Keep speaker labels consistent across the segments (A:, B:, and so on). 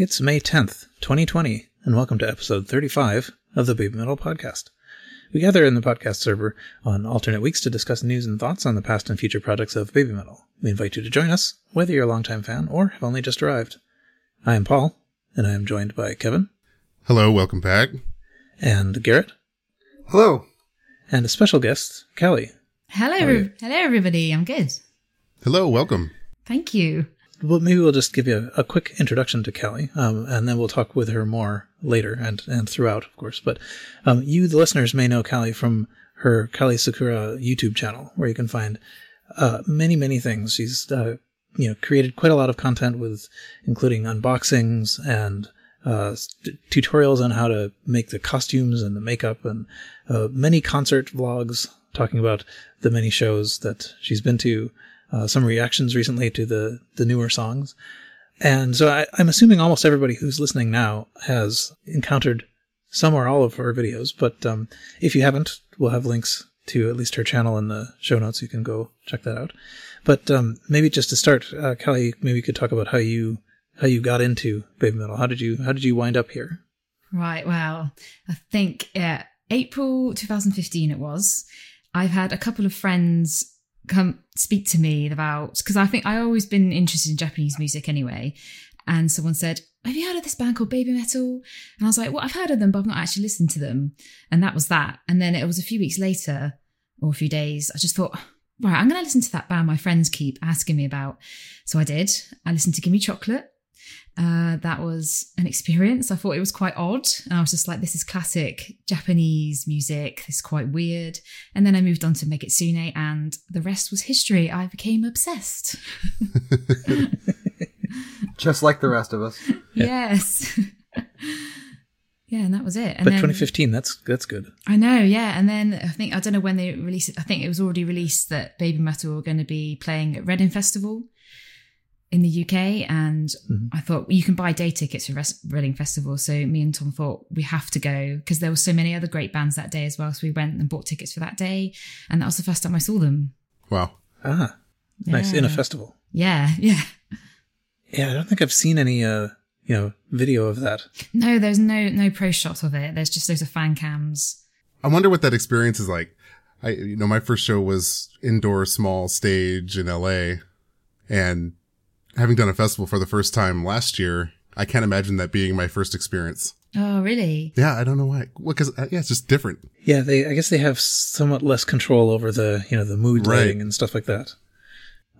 A: It's May 10th, 2020, and welcome to episode 35 of the Baby Metal Podcast. We gather in the podcast server on alternate weeks to discuss news and thoughts on the past and future projects of Baby Metal. We invite you to join us, whether you're a longtime fan or have only just arrived. I am Paul, and I am joined by Kevin.
B: Hello, welcome back.
A: And Garrett.
C: Hello.
A: And a special guest, Kelly.
D: Hello, hello, everybody. I'm good.
B: Hello, welcome.
D: Thank you.
A: Well, maybe we'll just give you a, a quick introduction to Kelly, um, and then we'll talk with her more later and, and throughout, of course. But um, you, the listeners, may know Kelly from her Kelly Sakura YouTube channel, where you can find uh, many, many things. She's uh, you know created quite a lot of content with, including unboxings and uh, tutorials on how to make the costumes and the makeup, and uh, many concert vlogs talking about the many shows that she's been to uh, some reactions recently to the the newer songs, and so I, I'm assuming almost everybody who's listening now has encountered some or all of her videos. But um, if you haven't, we'll have links to at least her channel in the show notes. You can go check that out. But um, maybe just to start, uh, Kelly, maybe you could talk about how you how you got into baby metal. How did you how did you wind up here?
D: Right. Well, I think uh, April 2015 it was. I've had a couple of friends come speak to me about because I think I always been interested in Japanese music anyway, and someone said, "Have you heard of this band called Baby Metal?" And I was like, "Well, I've heard of them, but I've not actually listened to them." And that was that. And then it was a few weeks later or a few days, I just thought, right, I'm going to listen to that band my friends keep asking me about. So I did. I listened to Gimme Chocolate. Uh, that was an experience. I thought it was quite odd. And I was just like, this is classic Japanese music. This is quite weird. And then I moved on to Megitsune and the rest was history. I became obsessed.
C: Just like the rest of us.
D: yes. yeah, and that was it. And
A: but
D: then,
A: 2015, that's that's good.
D: I know, yeah. And then I think, I don't know when they released it. I think it was already released that Baby Metal were going to be playing at Reading Festival in the UK, and
A: Mm-hmm.
D: I thought you can buy day tickets for Res- Reading Festival. So me and Tom thought we have to go because there were so many other great bands that day as well. So we went and bought tickets for that day, and that was the first time I saw them.
B: Wow.
A: Ah, nice in a festival.
D: Yeah, yeah.
A: Yeah, I don't think I've seen any uh you know video of that.
D: No, there's no no pro shots of it. There's just loads of fan cams.
B: I wonder what that experience is like. I, you know, my first show was indoor small stage in LA and having done a festival for the first time last year, I can't imagine that being my first experience.
D: Oh, really?
B: Yeah, I don't know why. Well, cause uh, yeah, it's just different.
A: Yeah, they I guess they have somewhat less control over the you know the mood
B: Right.
A: lighting and stuff like that.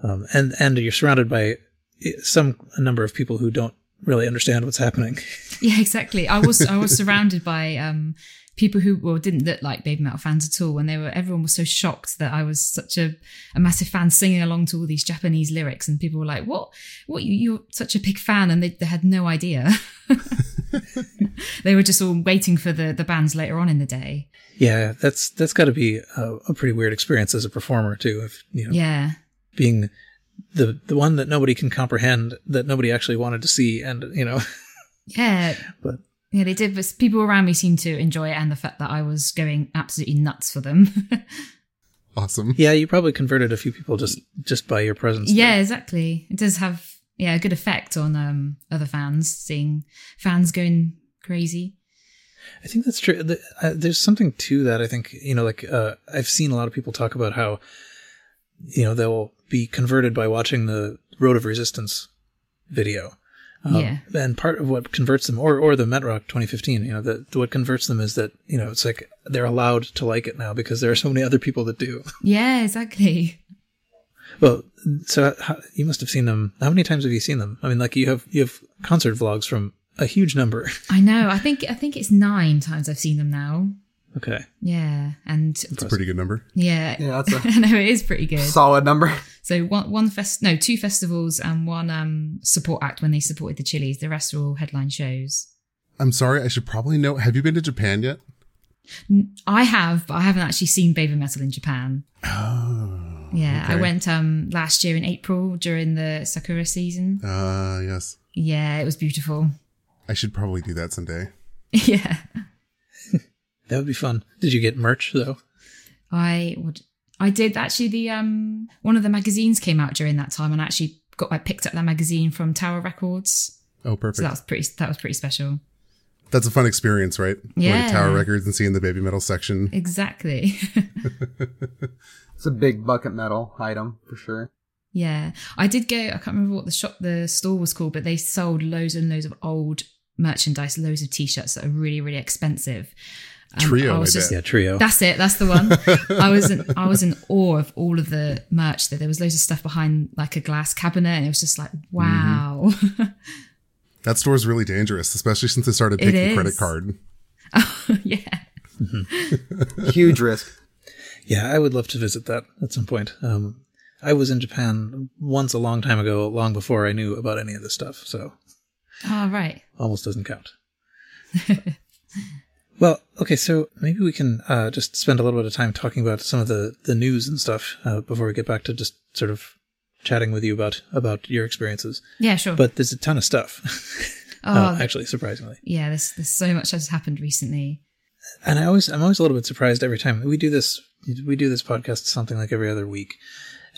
A: Um, and and you're surrounded by eh, some a number of people who don't really understand what's happening.
D: Yeah, exactly. I was I was surrounded by um people who well didn't look like baby metal fans at all, and they were everyone was so shocked that I was such a, a massive fan singing along to all these Japanese lyrics, and people were like, "What? What? You, you're such a big fan?" And they, they had no idea. they were just all waiting for the the bands later on in the day.
A: Yeah, that's that's got to be a, a pretty weird experience as a performer too. If you know
D: Yeah,
A: being the the one that nobody can comprehend, that nobody actually wanted to see, and you know,
D: yeah.
A: but
D: Yeah, they did. But people around me seemed to enjoy it, and the fact that I was going absolutely nuts for them.
B: Awesome.
A: yeah, you probably converted a few people just just by your presence.
D: Yeah,
A: there.
D: exactly. It does have yeah a good effect on um other fans seeing fans going crazy.
A: I think that's true. The- uh, There's something to that. I think you know, like uh, I've seen a lot of people talk about how you know they'll be converted by watching the Road of Resistance video. Um,
D: Yeah.
A: and part of what converts them, or or the Metrock 2015, you know, that what converts them is that you know it's like they're allowed to like it now because there are so many other people that do.
D: Yeah, exactly.
A: Well, so how, you must have seen them. How many times have you seen them? I mean, like you have you have concert vlogs from a huge number.
D: I know. I think I think it's nine times I've seen them now.
A: Okay,
D: Yeah, and
B: It's a pretty good number.
D: yeah,
C: Yeah, that's a
D: I know it is pretty good.
C: solid number.
D: So one one fest, no, two festivals and one um support act when they supported the Chili's. The rest are all headline shows.
B: I'm sorry. I should probably know. Have you been to Japan yet?
D: I have, but I haven't actually seen Baby Metal in Japan.
B: Oh.
D: Yeah, I went um last year in April during the Sakura season.
B: Uh, yes.
D: Yeah, it was beautiful.
B: I should probably do that someday.
D: yeah.
A: That would be fun. Did you get merch though?
D: I would I did actually the um one of the magazines came out during that time and I actually got I picked up that magazine from Tower Records.
B: Oh, perfect.
D: So that was pretty. That was pretty special.
B: That's a fun experience, right? Going
D: Yeah.
B: to Tower Records and seeing the baby metal section.
D: Exactly.
C: It's a big bucket metal item for sure.
D: yeah, I did go. I can't remember what the shop, the store was called, but they sold loads and loads of old merchandise, loads of t-shirts that are really, really expensive. Um,
B: Trio,
D: I
B: I
D: was just
A: Yeah, trio.
D: That's it. That's the one. I was in, I was in awe of all of the merch. There, there was loads of stuff behind like a glass cabinet, and it was just like, wow.
B: That store is really dangerous, especially since they started taking credit
D: is.
B: card.
D: yeah.
C: Huge risk.
A: Yeah, I would love to visit that at some point. Um, I was in Japan once a long time ago, long before I knew about any of this stuff, so
D: Oh right.
A: almost doesn't count. Well, okay, so maybe we can uh, just spend a little bit of time talking about some of the, the news and stuff uh, before we get back to just sort of chatting with you about about your experiences.
D: Yeah. Sure.
A: But there's a ton of stuff,
D: oh,
A: uh, actually, surprisingly.
D: yeah. There's there's so much that's happened recently.
A: and I always I'm always a little bit surprised every time we do this we do this podcast something like every other week,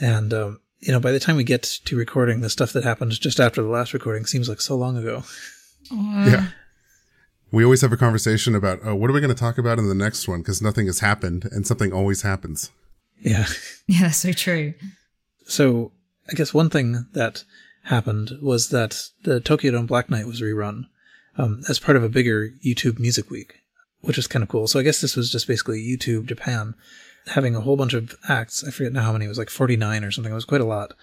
A: and um, you know by the time we get to recording the stuff that happened just after the last recording seems like so long ago.
D: Oh,
B: Yeah. We always have a conversation about, oh, what are we going to talk about in the next one? Because nothing has happened and something always happens.
A: Yeah.
D: Yeah, that's so true.
A: So I guess one thing that happened was that the Tokyo Dome Black Night was rerun um, as part of a bigger YouTube Music Week, which was kind of cool. So I guess this was just basically YouTube Japan having a whole bunch of acts. I forget now how many. It was like 49 or something. It was quite a lot.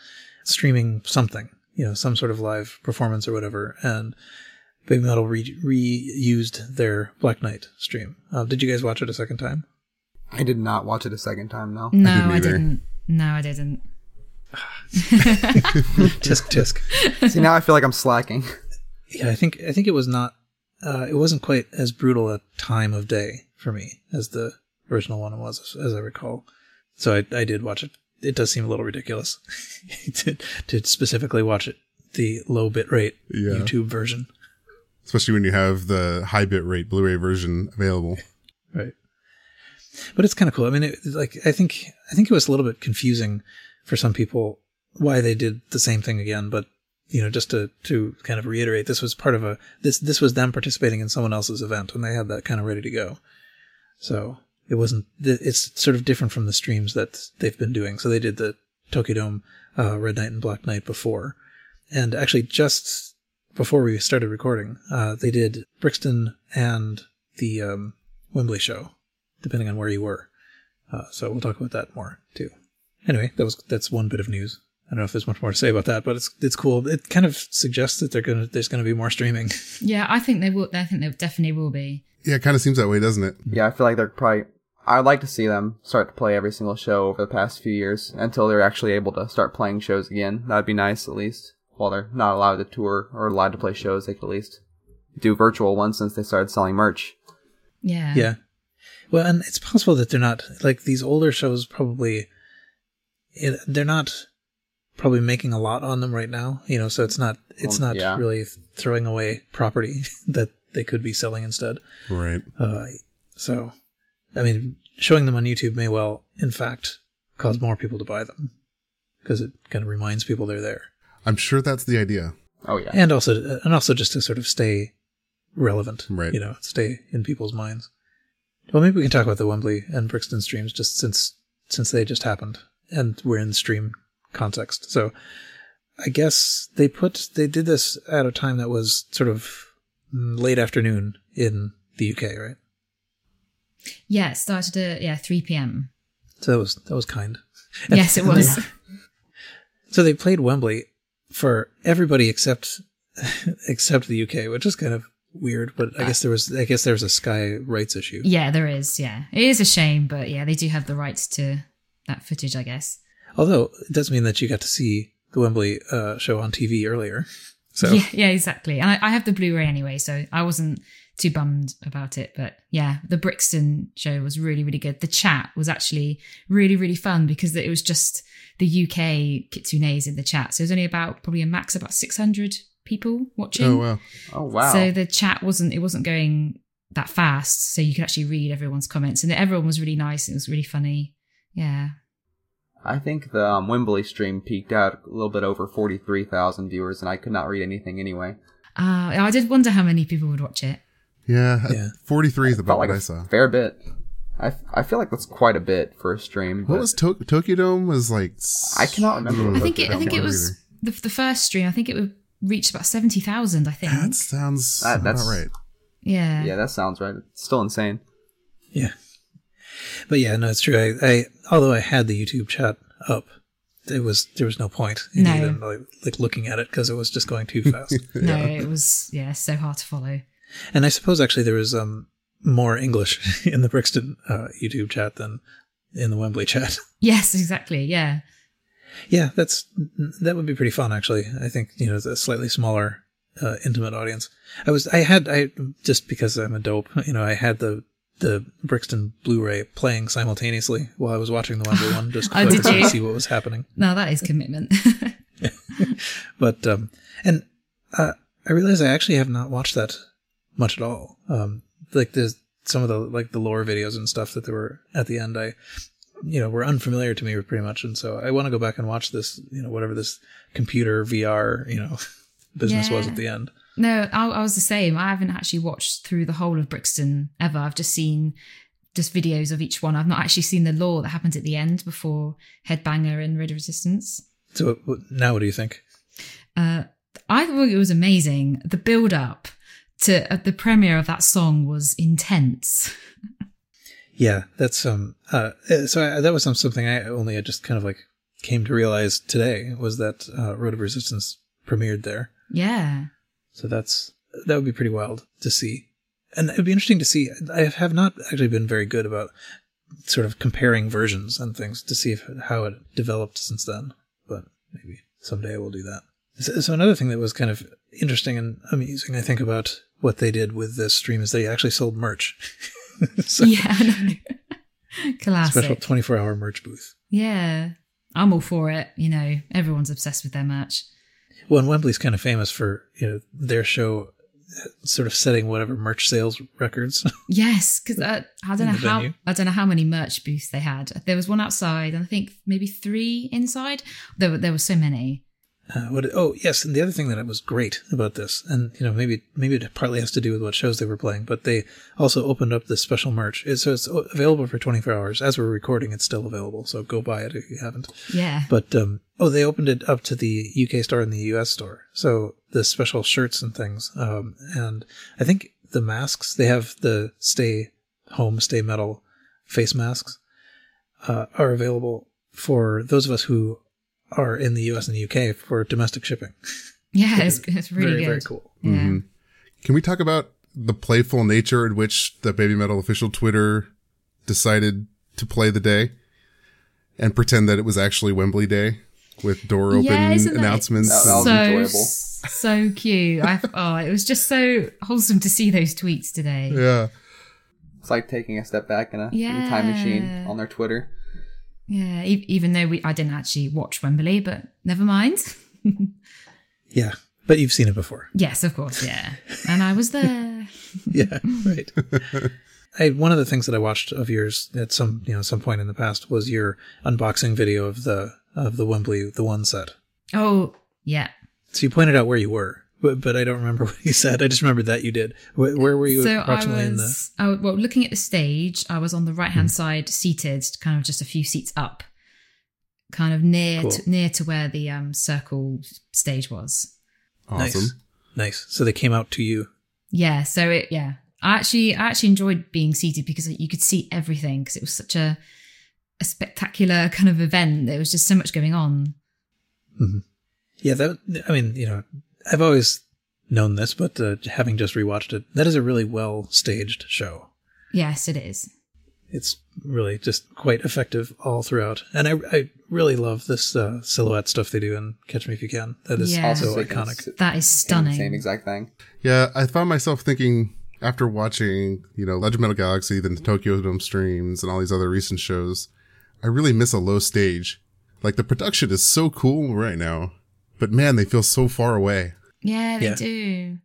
A: Streaming something, you know, some sort of live performance or whatever. And Baby Metal re- reused their Black Night stream. Uh, did you guys watch it a second time?
C: I did not watch it a second time though.
D: No,
B: didn't
D: I didn't. No, I didn't.
A: tisk tisk.
C: See now I feel like I'm slacking.
A: yeah, I think I think it was not. Uh, it wasn't quite as brutal a time of day for me as the original one was, as I recall. So I, I did watch it. It does seem a little ridiculous to, to specifically watch it the low bit rate
B: Yeah.
A: YouTube version,
B: Especially when you have the high bit rate Blu-ray version available.
A: right? But it's kind of cool. I mean, it, like I think I think it was a little bit confusing for some people why they did the same thing again, but you know, just to to kind of reiterate, this was part of a this this was them participating in someone else's event, and they had that kind of ready to go. So it wasn't. It's sort of different from the streams that they've been doing. So they did the Tokyo Dome uh, Red Night and Black Night before, and actually just before we started recording, uh, they did Brixton and the um, Wembley show, depending on where you were. Uh, so we'll talk about that more too. Anyway, that was that's one bit of news. I don't know if there's much more to say about that, but it's it's cool. It kind of suggests that they're gonna there's gonna be more streaming.
D: Yeah, I think they will. I think there definitely will be.
B: Yeah, it kind of seems that way, doesn't it?
C: Yeah, I feel like they're probably. I'd like to see them start to play every single show over the past few years until they're actually able to start playing shows again. That'd be nice, at least. While they're not allowed to tour or allowed to play shows, they could at least do virtual ones since they started selling merch.
D: Yeah.
A: Yeah. Well, and it's possible that they're not like these older shows. Probably, it, they're not probably making a lot on them right now. You know, so it's not it's
C: Well,
A: not
C: yeah.
A: really throwing away property that they could be selling instead.
B: Right.
A: Uh, so, I mean, showing them on YouTube may well, in fact, cause more people to buy them because it kind of reminds people they're there,
B: I'm sure that's the idea.
C: Oh yeah.
A: and also and also just to sort of stay relevant,
B: Right.
A: You know, stay in people's minds. Well, maybe we can talk about the Wembley and Brixton streams just since since they just happened and we're in stream context. So, I guess they put they did this at a time that was sort of mm, late afternoon in the UK, right?
D: Yeah, it started at yeah three p.m.
A: So that was that was kind.
D: Yes, it was.
A: So they played Wembley for everybody except except the UK, which is kind of weird. But I guess there was I guess there was a Sky rights issue.
D: yeah, there is. Yeah, it is a shame, but yeah, they do have the rights to that footage, I guess.
A: Although it does mean that you got to see the Wembley uh, show on TV earlier. So
D: Yeah, yeah, exactly. And I, I have the Blu-ray anyway, so I wasn't too bummed about it. But yeah, the Brixton show was really, really good. The chat was actually really, really fun because it was just the UK kitsunes in the chat. So it was only about probably a max about six hundred people watching.
B: Oh wow.
C: Oh wow.
D: So the chat wasn't it wasn't going that fast, so you could actually read everyone's comments, and everyone was really nice. It was really funny. Yeah,
C: I think the um, Wembley stream peaked out a little bit over forty-three thousand viewers, and I could not read anything anyway.
D: Uh, I did wonder how many people would watch it.
B: Yeah,
A: Yeah.
B: 43 is
C: Felt
B: about
C: like
B: what
C: a
B: I saw.
C: fair bit. I, I feel like that's quite a bit for a stream.
B: What was to- Tokyo Dome? Was like
C: I cannot remember.
D: I think it. I think it was the, the first stream. I think it would reach about seventy thousand. I think.
B: That sounds
C: That-
B: about
C: that's-
B: right.
D: yeah.
C: Yeah, that sounds right. It's still insane.
A: Yeah. But yeah, no, it's true. I, I although I had the YouTube chat up, it was there was no point in
D: No.
A: even like, like looking at it because it was just going too fast.
D: No, it was yeah so hard to follow.
A: And I suppose actually there was um more English in the Brixton uh, YouTube chat than in the Wembley chat.
D: Yes, exactly. Yeah.
A: yeah, that's that would be pretty fun actually. I think you know it's a slightly smaller, uh, intimate audience. I was I had I just because I'm a dope, you know, I had the the Brixton Blu-ray playing simultaneously while I was watching the Wembley one, just
D: Oh,
A: to see what was happening.
D: No, that is commitment.
A: But um, and uh, I realize I actually have not watched that much at all. Um, like there's some of the like the lore videos and stuff that there were at the end. I you know were unfamiliar to me pretty much, and so I want to go back and watch this. You know whatever this computer VR you know business was at the end.
D: no, I, I was the same. I haven't actually watched through the whole of Brixton ever. I've just seen just videos of each one. I've not actually seen the lore that happens at the end before Headbanger and Red Resistance.
A: So now, what do you think?
D: Uh, I thought it was amazing. The build up to uh, the premiere of that song was intense.
A: Yeah, that's um. Uh, uh, so I, that was some, something I only I just kind of like came to realize today was that uh, Road of Resistance premiered there.
D: Yeah.
A: So that's that would be pretty wild to see, and it'd be interesting to see. I have not actually been very good about sort of comparing versions and things to see if, how it developed since then. But maybe someday I will do that. So, so another thing that was kind of interesting and amusing, I think, about what they did with this stream is they actually sold merch. so,
D: Yeah. I know. Classic.
A: special 24 hour merch booth.
D: Yeah. I'm all for it. You know, everyone's obsessed with their merch.
A: Well, and Wembley's kind of famous for you know their show sort of setting whatever merch sales records.
D: Yes, because uh, I don't know how
A: venue.
D: I don't know how many merch booths they had. There was one outside, and I think maybe three inside. There were there were so many.
A: Uh, what? Oh, yes. And the other thing that was great about this, and you know, maybe maybe it partly has to do with what shows they were playing, but they also opened up this special merch. So it's available for 24 hours. As we're recording, it's still available. So go buy it if you haven't.
D: Yeah.
A: But um, oh, they opened it up to the UK store and the US store. So the special shirts and things. Um, and I think the masks they have the stay home, stay metal face masks uh, are available for those of us who are in the US and the UK for domestic shipping.
D: Yeah, it's, it's really
A: very
D: good.
A: very cool.
D: Yeah.
B: Mhm. Can we talk about the playful nature in which the Baby Metal official Twitter decided to play the day and pretend that it was actually Wembley Day with door open
D: Yeah, isn't that-
B: announcements?
C: That- that was
D: so
C: enjoyable.
D: so cute. I, oh, it was just so wholesome to see those tweets today.
B: yeah.
C: It's like taking a step back in a, in a time machine on their Twitter.
D: Yeah, e- even though we I didn't actually watch Wembley, but never mind.
A: Yeah, but you've seen it before.
D: yes, of course, yeah. And I was there.
A: yeah, right. I, one of the things that I watched of yours at some you know some point in the past was your unboxing video of the of the Wembley the one set.
D: Oh, yeah.
A: So you pointed out where you were, but, but I don't remember what you said. I just remember that you did. Where, where were you
D: so I
A: approximately in the?
D: was, I well, looking at the stage, I was on the right
A: Hmm.
D: hand side, seated, kind of just a few seats up, kind of near
A: Cool.
D: to, near to where the um circle stage was.
B: Awesome.
A: Nice. Nice. So they came out to you.
D: Yeah, so it yeah. I actually I actually enjoyed being seated because you could see everything because it was such a a spectacular kind of event. There was just so much going on.
A: Yeah, that. I mean, you know, I've always known this, but uh, having just rewatched it, that is a really well staged show.
D: Yes, it is.
A: It's really just quite effective all throughout, and I, I really love this uh, silhouette stuff they do in Catch Me If You Can. That is
D: Yeah.
A: so
C: thinking
A: iconic.
C: it's
D: That is stunning.
C: same exact thing.
B: Yeah, I found myself thinking after watching, you know, Legend of Metal Galaxy, then the Tokyo Dome streams, and all these other recent shows, I really miss a low stage. Like the production is so cool right now, but man, they feel so far away.
D: Yeah, they
A: Yeah.
D: do.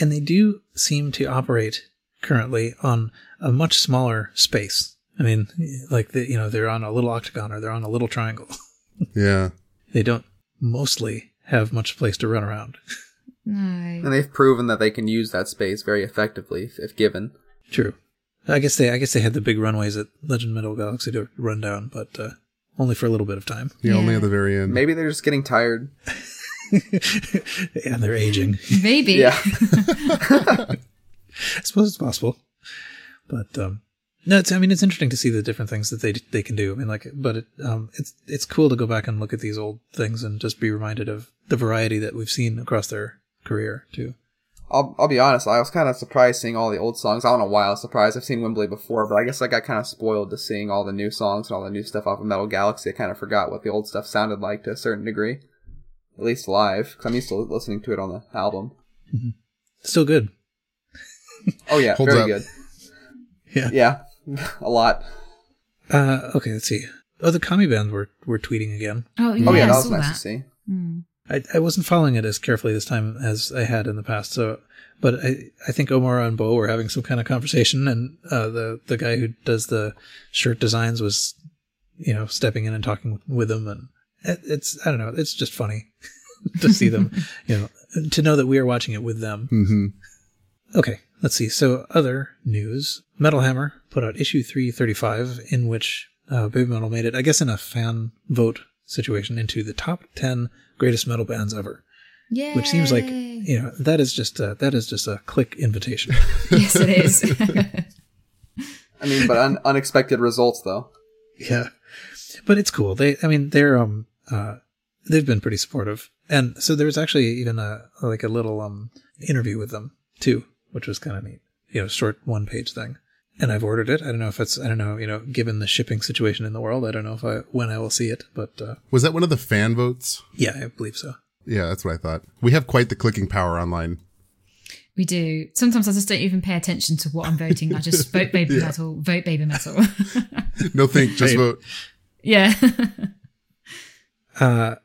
A: and they do seem to operate currently on a much smaller space. I mean, like the, you know, they're on a little octagon or they're on a little triangle.
B: Yeah.
A: they don't mostly have much place to run around.
D: No.
C: And they've proven that they can use that space very effectively if, if given.
A: True. I guess they I guess they had the big runways at Legend Metal Galaxy to run down, but uh, only for a little bit of time.
B: Yeah, only at the very end.
C: Maybe they're just getting tired.
A: and they're aging.
D: Maybe.
C: Yeah.
A: I suppose it's possible, but um, no, it's I mean it's interesting to see the different things that they they can do. I mean, like, but it, um, it's it's cool to go back and look at these old things and just be reminded of the variety that we've seen across their career too.
C: I'll, I'll be honest, I was kind of surprised seeing all the old songs. I don't know why I was surprised. I've seen Wembley before, but I guess I got kind of spoiled to seeing all the new songs and all the new stuff off of Metal Galaxy. I kind of forgot what the old stuff sounded like to a certain degree. At least live, because I'm used to listening to it on the album.
A: Still good.
C: Oh yeah,
B: Holds
C: very
B: up.
C: good.
A: Yeah.
C: Yeah, a lot.
A: Uh, okay, let's see. Oh, the Kami band were were tweeting again.
D: Oh, yeah,
C: Oh yeah,
D: I
C: that was
D: saw
C: nice
D: that.
C: to see.
D: Hmm.
A: I, I wasn't following it as carefully this time as I had in the past. So, but I, I think Omar and Bo were having some kind of conversation, and uh, the the guy who does the shirt designs was, you know, stepping in and talking with them, and it, it's I don't know, it's just funny to see them, you know, to know that we are watching it with them.
B: hmm
A: Okay, let's see. So, other news: Metal Hammer put out issue three thirty five, in which uh, Baby Metal made it, I guess, in a fan vote situation, into the top ten greatest metal bands ever
D: Yay.
A: which seems like you know that is just a, that is just a click invitation.
D: yes, it is.
C: I mean, but un- unexpected results though.
A: yeah, but it's cool. They, I mean, they're um uh they've been pretty supportive, and so there was actually even a like a little um interview with them too, which was kind of neat. You know, short one page thing. And I've ordered it. I don't know if it's I don't know you know given the shipping situation in the world, I don't know if I when I will see it, but uh,
B: Was that one of the fan votes?
A: yeah, I believe so.
B: Yeah, that's what I thought. We have quite the clicking power online.
D: we do. Sometimes I just don't even pay attention to what I'm voting. I just vote baby
B: Yeah.
D: metal, vote baby metal.
B: No think, just
A: Right.
B: vote.
D: yeah.
A: Uh,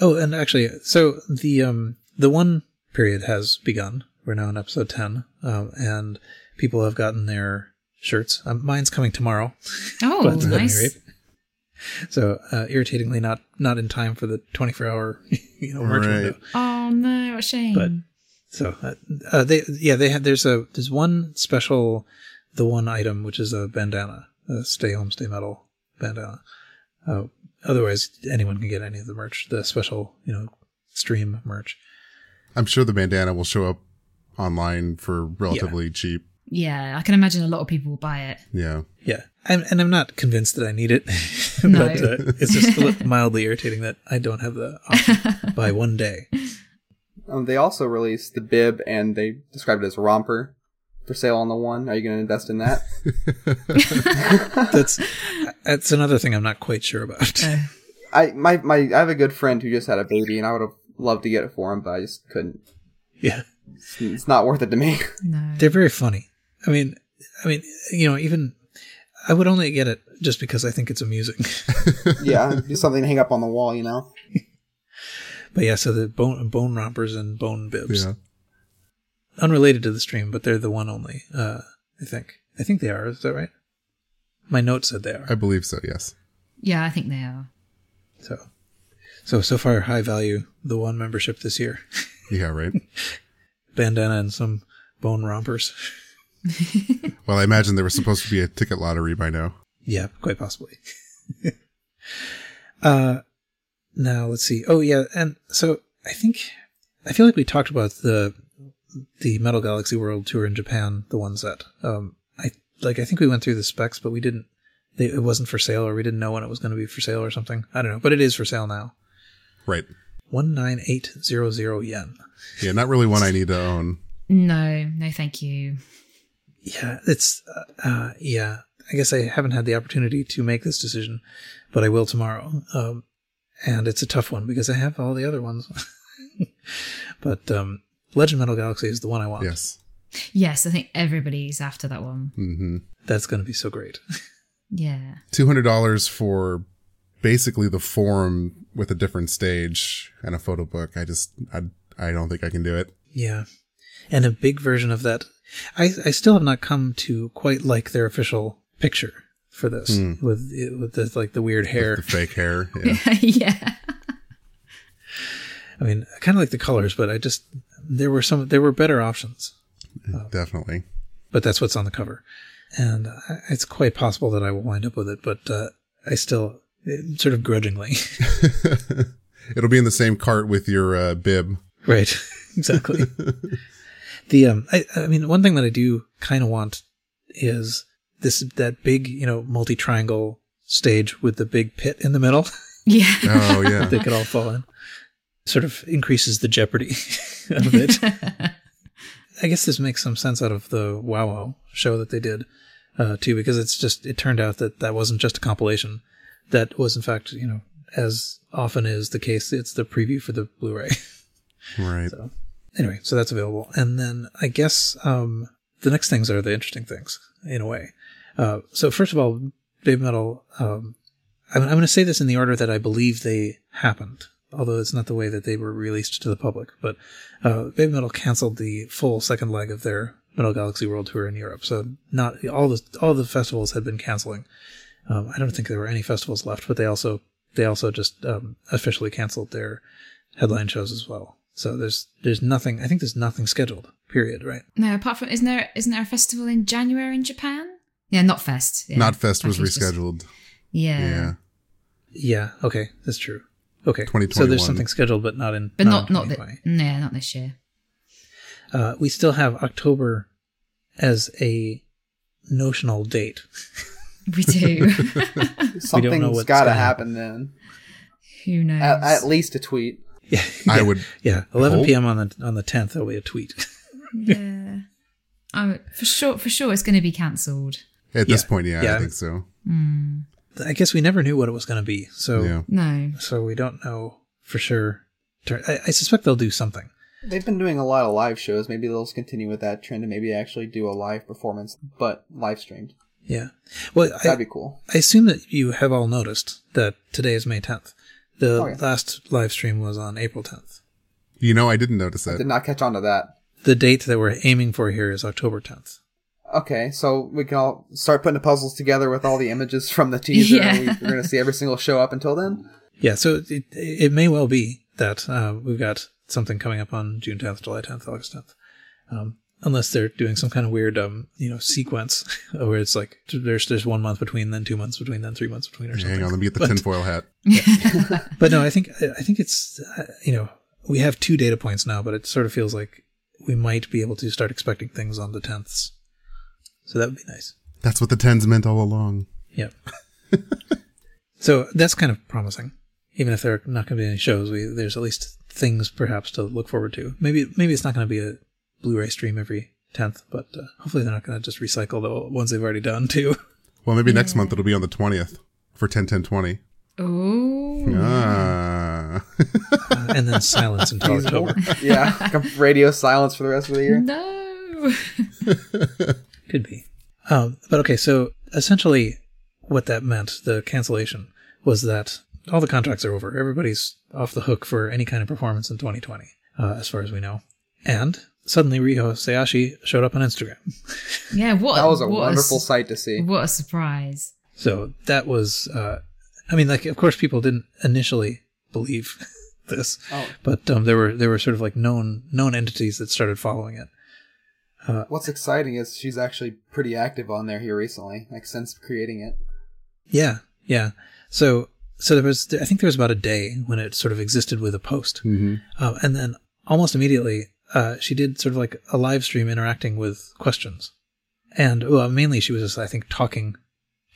A: oh, and actually, so the um the one period has begun. We're now in episode ten, um, and people have gotten their shirts. Um, mine's coming tomorrow.
D: Oh,
A: but at
D: nice.
A: rate- So uh, irritatingly, not not in time for the twenty four hour you know merch
B: Right.
A: window.
D: Oh no, shame.
A: But so uh, uh, they yeah they had there's a there's one special the one item which is a bandana, a stay home stay metal bandana. Uh, otherwise, anyone can get any of the merch. The special you know stream merch.
B: I'm sure the bandana will show up online for relatively cheap.
D: Yeah, I can imagine a lot of people will buy it.
B: Yeah.
A: Yeah, and, and I'm not convinced that I need it,
D: No.
A: but uh, it's just a little mildly irritating that I don't have the option by one day.
C: Um, they also released the bib, and they described it as romper for sale on the one. Are you going to invest in that?
A: That's that's another thing I'm not quite sure about.
D: Uh,
C: I my my I have a good friend who just had a baby, and I would have loved to get it for him, but I just couldn't.
A: Yeah,
C: It's, it's not worth it to me.
D: no.
A: they're very funny. I mean, I mean, you know, even I would only get it just because I think it's amusing.
C: yeah, it'd be something to hang up on the wall, you know.
A: but yeah, so the bone bone rompers and bone bibs,
B: Yeah.
A: unrelated to the stream, but they're the one only. Uh, I think. I think they are. Is that right? My note said they are.
B: I believe so, yes.
D: Yeah, I think they are.
A: So, so so far, high value the one membership this year.
B: Yeah, right.
A: bandana and some bone rompers.
B: well, I imagine there was supposed to be a ticket lottery by now.
A: Yeah, quite possibly. uh, now let's see. Oh yeah, and so I think I feel like we talked about the the Metal Galaxy World Tour in Japan, the ones that um I like. I think we went through the specs, but we didn't. They, it wasn't for sale, or we didn't know when it was going to be for sale, or something. I don't know, but it is for sale now.
B: Right.
A: One nine eight zero zero yen.
B: Yeah, not really one I need to own.
D: No, no, thank you.
A: Yeah, it's uh, uh yeah. I guess I haven't had the opportunity to make this decision, but I will tomorrow. Um, and it's a tough one because I have all the other ones. but um, Legend Metal Galaxy is the one I want.
B: Yes.
D: Yes, I think everybody's after that one.
B: hmm
A: That's going to be so great.
D: Yeah.
B: $200 for basically the forum with a different stage and a photo book. I just, I, I don't think I can do it.
A: yeah, and a big version of that. I I still have not come to quite like their official picture for this
B: Hmm.
A: with with the, like the weird hair.
B: The fake hair. Yeah.
D: yeah.
A: I mean, I kind of like the colors, but I just there were some there were better options,
B: Definitely.
A: but that's what's on the cover, and uh, it's quite possible that I will wind up with it. But uh, I still eh, sort of grudgingly,
B: It'll be in the same cart with your uh, bib.
A: right? exactly. The um, I, I mean, one thing that I do kind of want is this that big you know multi triangle stage with the big pit in the middle.
D: Yeah.
B: Oh yeah.
A: they could all fall in. Sort of increases the jeopardy of it. I guess this makes some sense out of the WOWOW show that they did uh, too, because it's just it turned out that that wasn't just a compilation. That was in fact, you know, as often is the case, it's the preview for the Blu-ray.
B: right.
A: So anyway, so that's available, and then I guess um, the next things are the interesting things in a way. Uh, so first of all, Baby Metal. Um, I'm, I'm going to say this in the order that I believe they happened, although it's not the way that they were released to the public. But uh, Baby Metal canceled the full second leg of their Metal Galaxy World Tour in Europe, so not all the all the festivals had been canceling. Um, I don't think there were any festivals left, but they also they also just um, officially canceled their headline shows as well. So there's there's nothing. I think there's nothing scheduled. Period. Right.
D: No, apart from isn't there isn't there a festival in January in Japan? Yeah, not Fest. Yeah.
B: Knotfest was
D: Like it's just-
B: rescheduled.
D: yeah.
B: Yeah.
A: Yeah. Okay. That's true. Okay. So there's something scheduled, but not in.
D: But not
A: in
D: not the,
A: 2020.
D: yeah, not this year.
A: Uh, we still have October as a notional date.
D: We do.
C: Something's
A: what's
C: got to
A: gonna
C: happen then.
D: Who knows?
C: At, at least a tweet.
A: Yeah.
B: I
A: yeah,
B: would.
A: Yeah. 11
B: hope.
A: p.m. on the on the 10th. There'll be a tweet.
D: yeah. For sure, for sure, it's going to be cancelled.
B: At this
A: Yeah.
B: point, yeah,
A: Yeah.
B: I think so. Mm.
A: I guess we never knew what it was going to be. So
B: Yeah.
D: No.
A: so we don't know for sure. I, I suspect they'll do something.
C: They've been doing a lot of live shows. Maybe they'll just continue with that trend and maybe actually do a live performance, but live streamed.
A: Yeah. Well,
C: That'd be cool.
A: I assume that you have all noticed that today is May 10th. The
C: Oh, yeah.
A: last live stream was on April 10th.
B: You know, I didn't notice that.
C: I Did not catch on to that.
A: The date that we're aiming for here is October 10th.
C: Okay, so we can all start putting the puzzles together with all the images from the teaser.
D: Yeah.
C: and we, we're going to see every single show up until then.
A: Yeah, so it, it may well be that uh, we've got something coming up on June 10th, July 10th, August 10th. Um, unless they're doing some kind of weird, um, you know, sequence where it's like there's there's one month between, then two months between, then three months between, or something.
B: Hang on, let me get the
A: But-
B: tinfoil hat.
A: But no, I think I think it's uh, you know we have two data points now, but it sort of feels like we might be able to start expecting things on the tenths. So that would be nice.
B: That's what the tens meant all along.
A: Yep. so that's kind of promising. Even if there are not going to be any shows, we, there's at least things perhaps to look forward to. Maybe maybe it's not going to be a Blu-ray stream every tenth, but uh, hopefully they're not going to just recycle the ones they've already done too.
B: Well, maybe next month it'll be on the 20th for 10 10 20.
D: Oh.
B: Ah.
A: Uh, and then silence until October.
C: yeah, like radio silence for the rest of the year.
D: No.
A: Could be. Um, but okay, so essentially what that meant, the cancellation, was that all the contracts are over. Everybody's off the hook for any kind of performance in 2020, uh, as far as we know. And suddenly Riho Sayashi showed up on Instagram.
D: Yeah. What?
C: That was a wonderful
D: s-
C: sight to see.
D: What a surprise.
A: So that was, uh, I mean, like, of course, people didn't initially believe this,
C: Oh.
A: but um, there were there were sort of like known known entities that started following it.
C: What's exciting is she's actually pretty active on there here recently, like since creating it.
A: Yeah, yeah. So so there was, I think there was about a day when it sort of existed with a post,
B: hmm
A: um, and then almost immediately uh, she did sort of like a live stream interacting with questions, and well, mainly she was just I think talking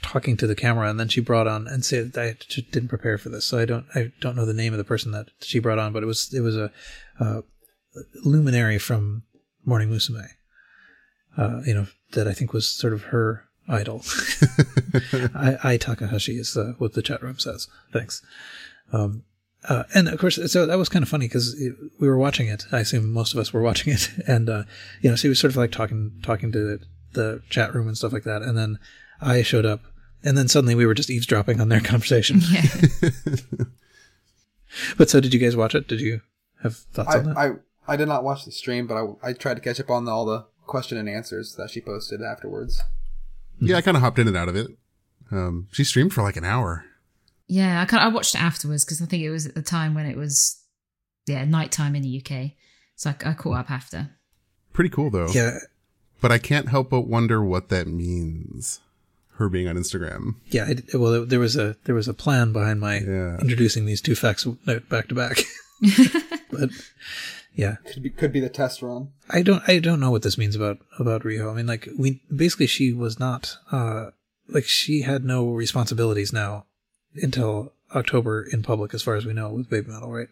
A: talking to the camera, and then she brought on and said I didn't prepare for this, so I don't I don't know the name of the person that she brought on, but it was it was a uh, luminary from Morning Musume, uh, you know that I think was sort of her idol. I, I Takahashi is uh, what the chat room says. Thanks. Um, uh, and of course, so that was kind of funny because we were watching it. I assume most of us were watching it, and uh, you know, she was sort of like talking, talking to the, the chat room and stuff like that. And then I showed up, and then suddenly we were just eavesdropping on their conversation.
D: Yeah.
A: but so, did you guys watch it? Did you have thoughts
C: I,
A: on that?
C: I I did not watch the stream, but I, I tried to catch up on all the question and answers that she posted afterwards.
B: Yeah, I kind of hopped in and out of it. Um, she streamed for like an hour.
D: Yeah, I kind I watched it afterwards because I think it was at the time when it was yeah nighttime in the UK. So I, I caught up after.
B: Pretty cool though.
A: Yeah,
B: But I can't help but wonder what that means. Her being on Instagram.
A: yeah. I, well, there was a there was a plan behind my
B: Yeah.
A: introducing these two facts back to back. but yeah,
C: Could be could be the test run.
A: I don't I don't know what this means about about Riho. I mean, like we basically she was not uh like she had no responsibilities now until October in public, as far as we know, with Baby Metal, right?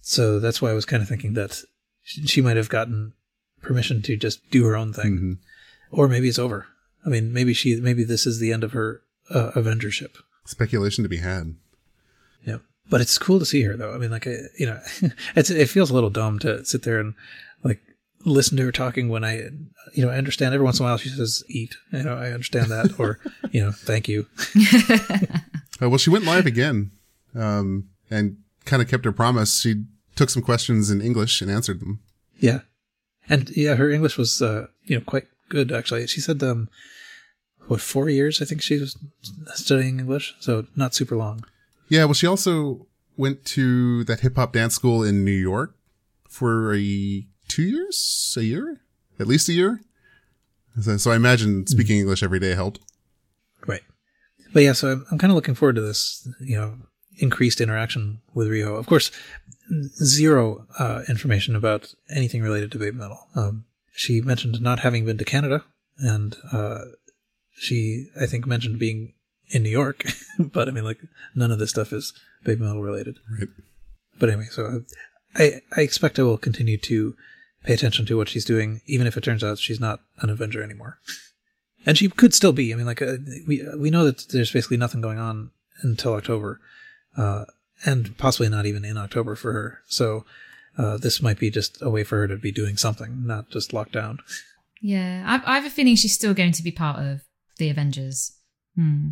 A: So that's why I was kind of thinking that she she might have gotten permission to just do her own thing,
B: Mhm.
A: or maybe it's over. I mean, maybe she maybe this is the end of her uh, Avengership.
B: Speculation to be had.
A: Yeah, but it's cool to see her though. I mean, like I, you know, it's it feels a little dumb to sit there and like listen to her talking when I, you know, I understand every once in a while she says "eat," you know, I understand that, or you know, "thank you."
B: Uh, well, she went live again, um, and kind of kept her promise. She took some questions in English and answered them.
A: Yeah, and yeah, her English was uh, you know quite good actually. She said um, what four years I think she was studying English, so not super long.
B: Yeah, well, she also went to that hip hop dance school in New York for a two years, a year, at least a year. So, so I imagine speaking English every day helped.
A: But yeah, so I'm, I'm kind of looking forward to this, you know, increased interaction with Riho. Of course, zero uh, information about anything related to Baby Metal. Um, she mentioned not having been to Canada, and uh, she, I think, mentioned being in New York, but I mean, like, none of this stuff is Baby Metal related.
B: Right.
A: But anyway, so I, I expect I will continue to pay attention to what she's doing, even if it turns out she's not an Avenger anymore. And she could still be. I mean, like uh, we we know that there's basically nothing going on until October, uh, and possibly not even in October for her. So uh, this might be just a way for her to be doing something, not just locked down.
D: Yeah, I, I have a feeling she's still going to be part of the Avengers. Hmm.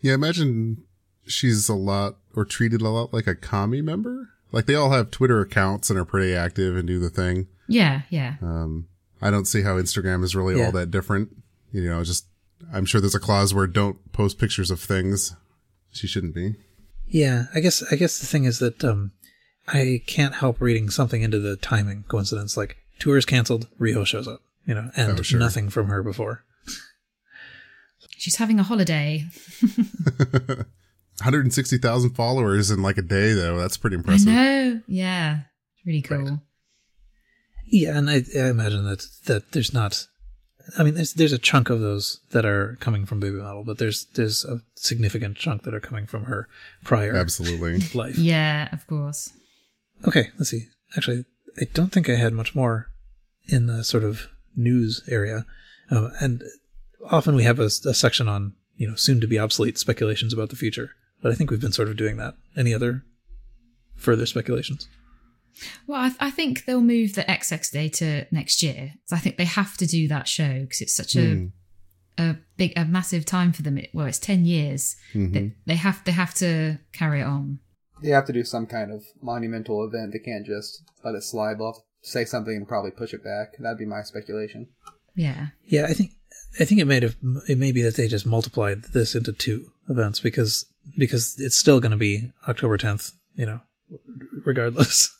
B: Yeah, imagine she's a lot or treated a lot like a Kami member. Like they all have Twitter accounts and are pretty active and do the thing.
D: Yeah, yeah.
B: Um, I don't see how Instagram is really
A: Yeah.
B: all that different. You know, just I'm sure there's a clause where don't post pictures of things. She shouldn't be.
A: Yeah, I guess I guess the thing is that um, I can't help reading something into the timing coincidence. Like tour's canceled, Riho shows up, you know, and
B: Oh, sure.
A: nothing from her before.
D: She's having a holiday.
B: 160,000 followers in like a day, though. That's pretty impressive.
D: I
B: impressive.
D: know. Yeah. Really cool.
A: Right. Yeah, and I, I imagine that that there's not. I mean, there's there's a chunk of those that are coming from Baby Metal, but there's there's a significant chunk that are coming from her prior
B: Absolutely.
A: life.
D: Yeah, of course.
A: Okay, let's see. Actually, I don't think I had much more in the sort of news area, um, and often we have a, a section on you know soon to be obsolete speculations about the future, but I think we've been sort of doing that. Any other further speculations?
D: Well, I, I think they'll move the XX Day to next year. So I think they have to do that show because it's such a
B: Hmm.
D: a big, a massive time for them. It, well, it's ten years.
B: Mhm.
D: They, they have they have to carry it on.
C: They have to do some kind of monumental event. They can't just let it slide. They'll say something and probably push it back. That'd be my speculation.
D: Yeah.
A: Yeah, I think I think it may have it may be that they just multiplied this into two events because because it's still going to be October 10th, you know, regardless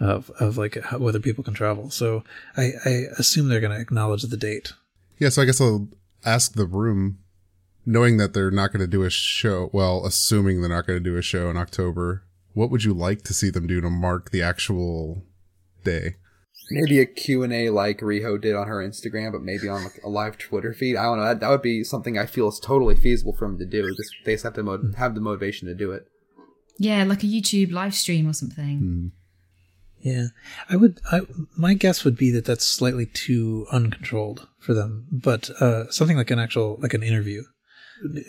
A: of of like how, whether people can travel. So I I assume they're going to acknowledge the date.
B: Yeah, so I guess I'll ask the room, knowing that they're not going to do a show, well, assuming they're not going to do a show in October, what would you like to see them do to mark the actual day?
C: Maybe a Q&A like Riho did on her Instagram, but maybe on like a live Twitter feed. I don't know. That, that would be something I feel is totally feasible for them to do. Just they just have to mo- have the motivation to do it.
D: Yeah, like a YouTube live stream or something.
B: Hmm.
A: Yeah, I would. I my guess would be that that's slightly too uncontrolled for them, but uh, something like an actual like an interview,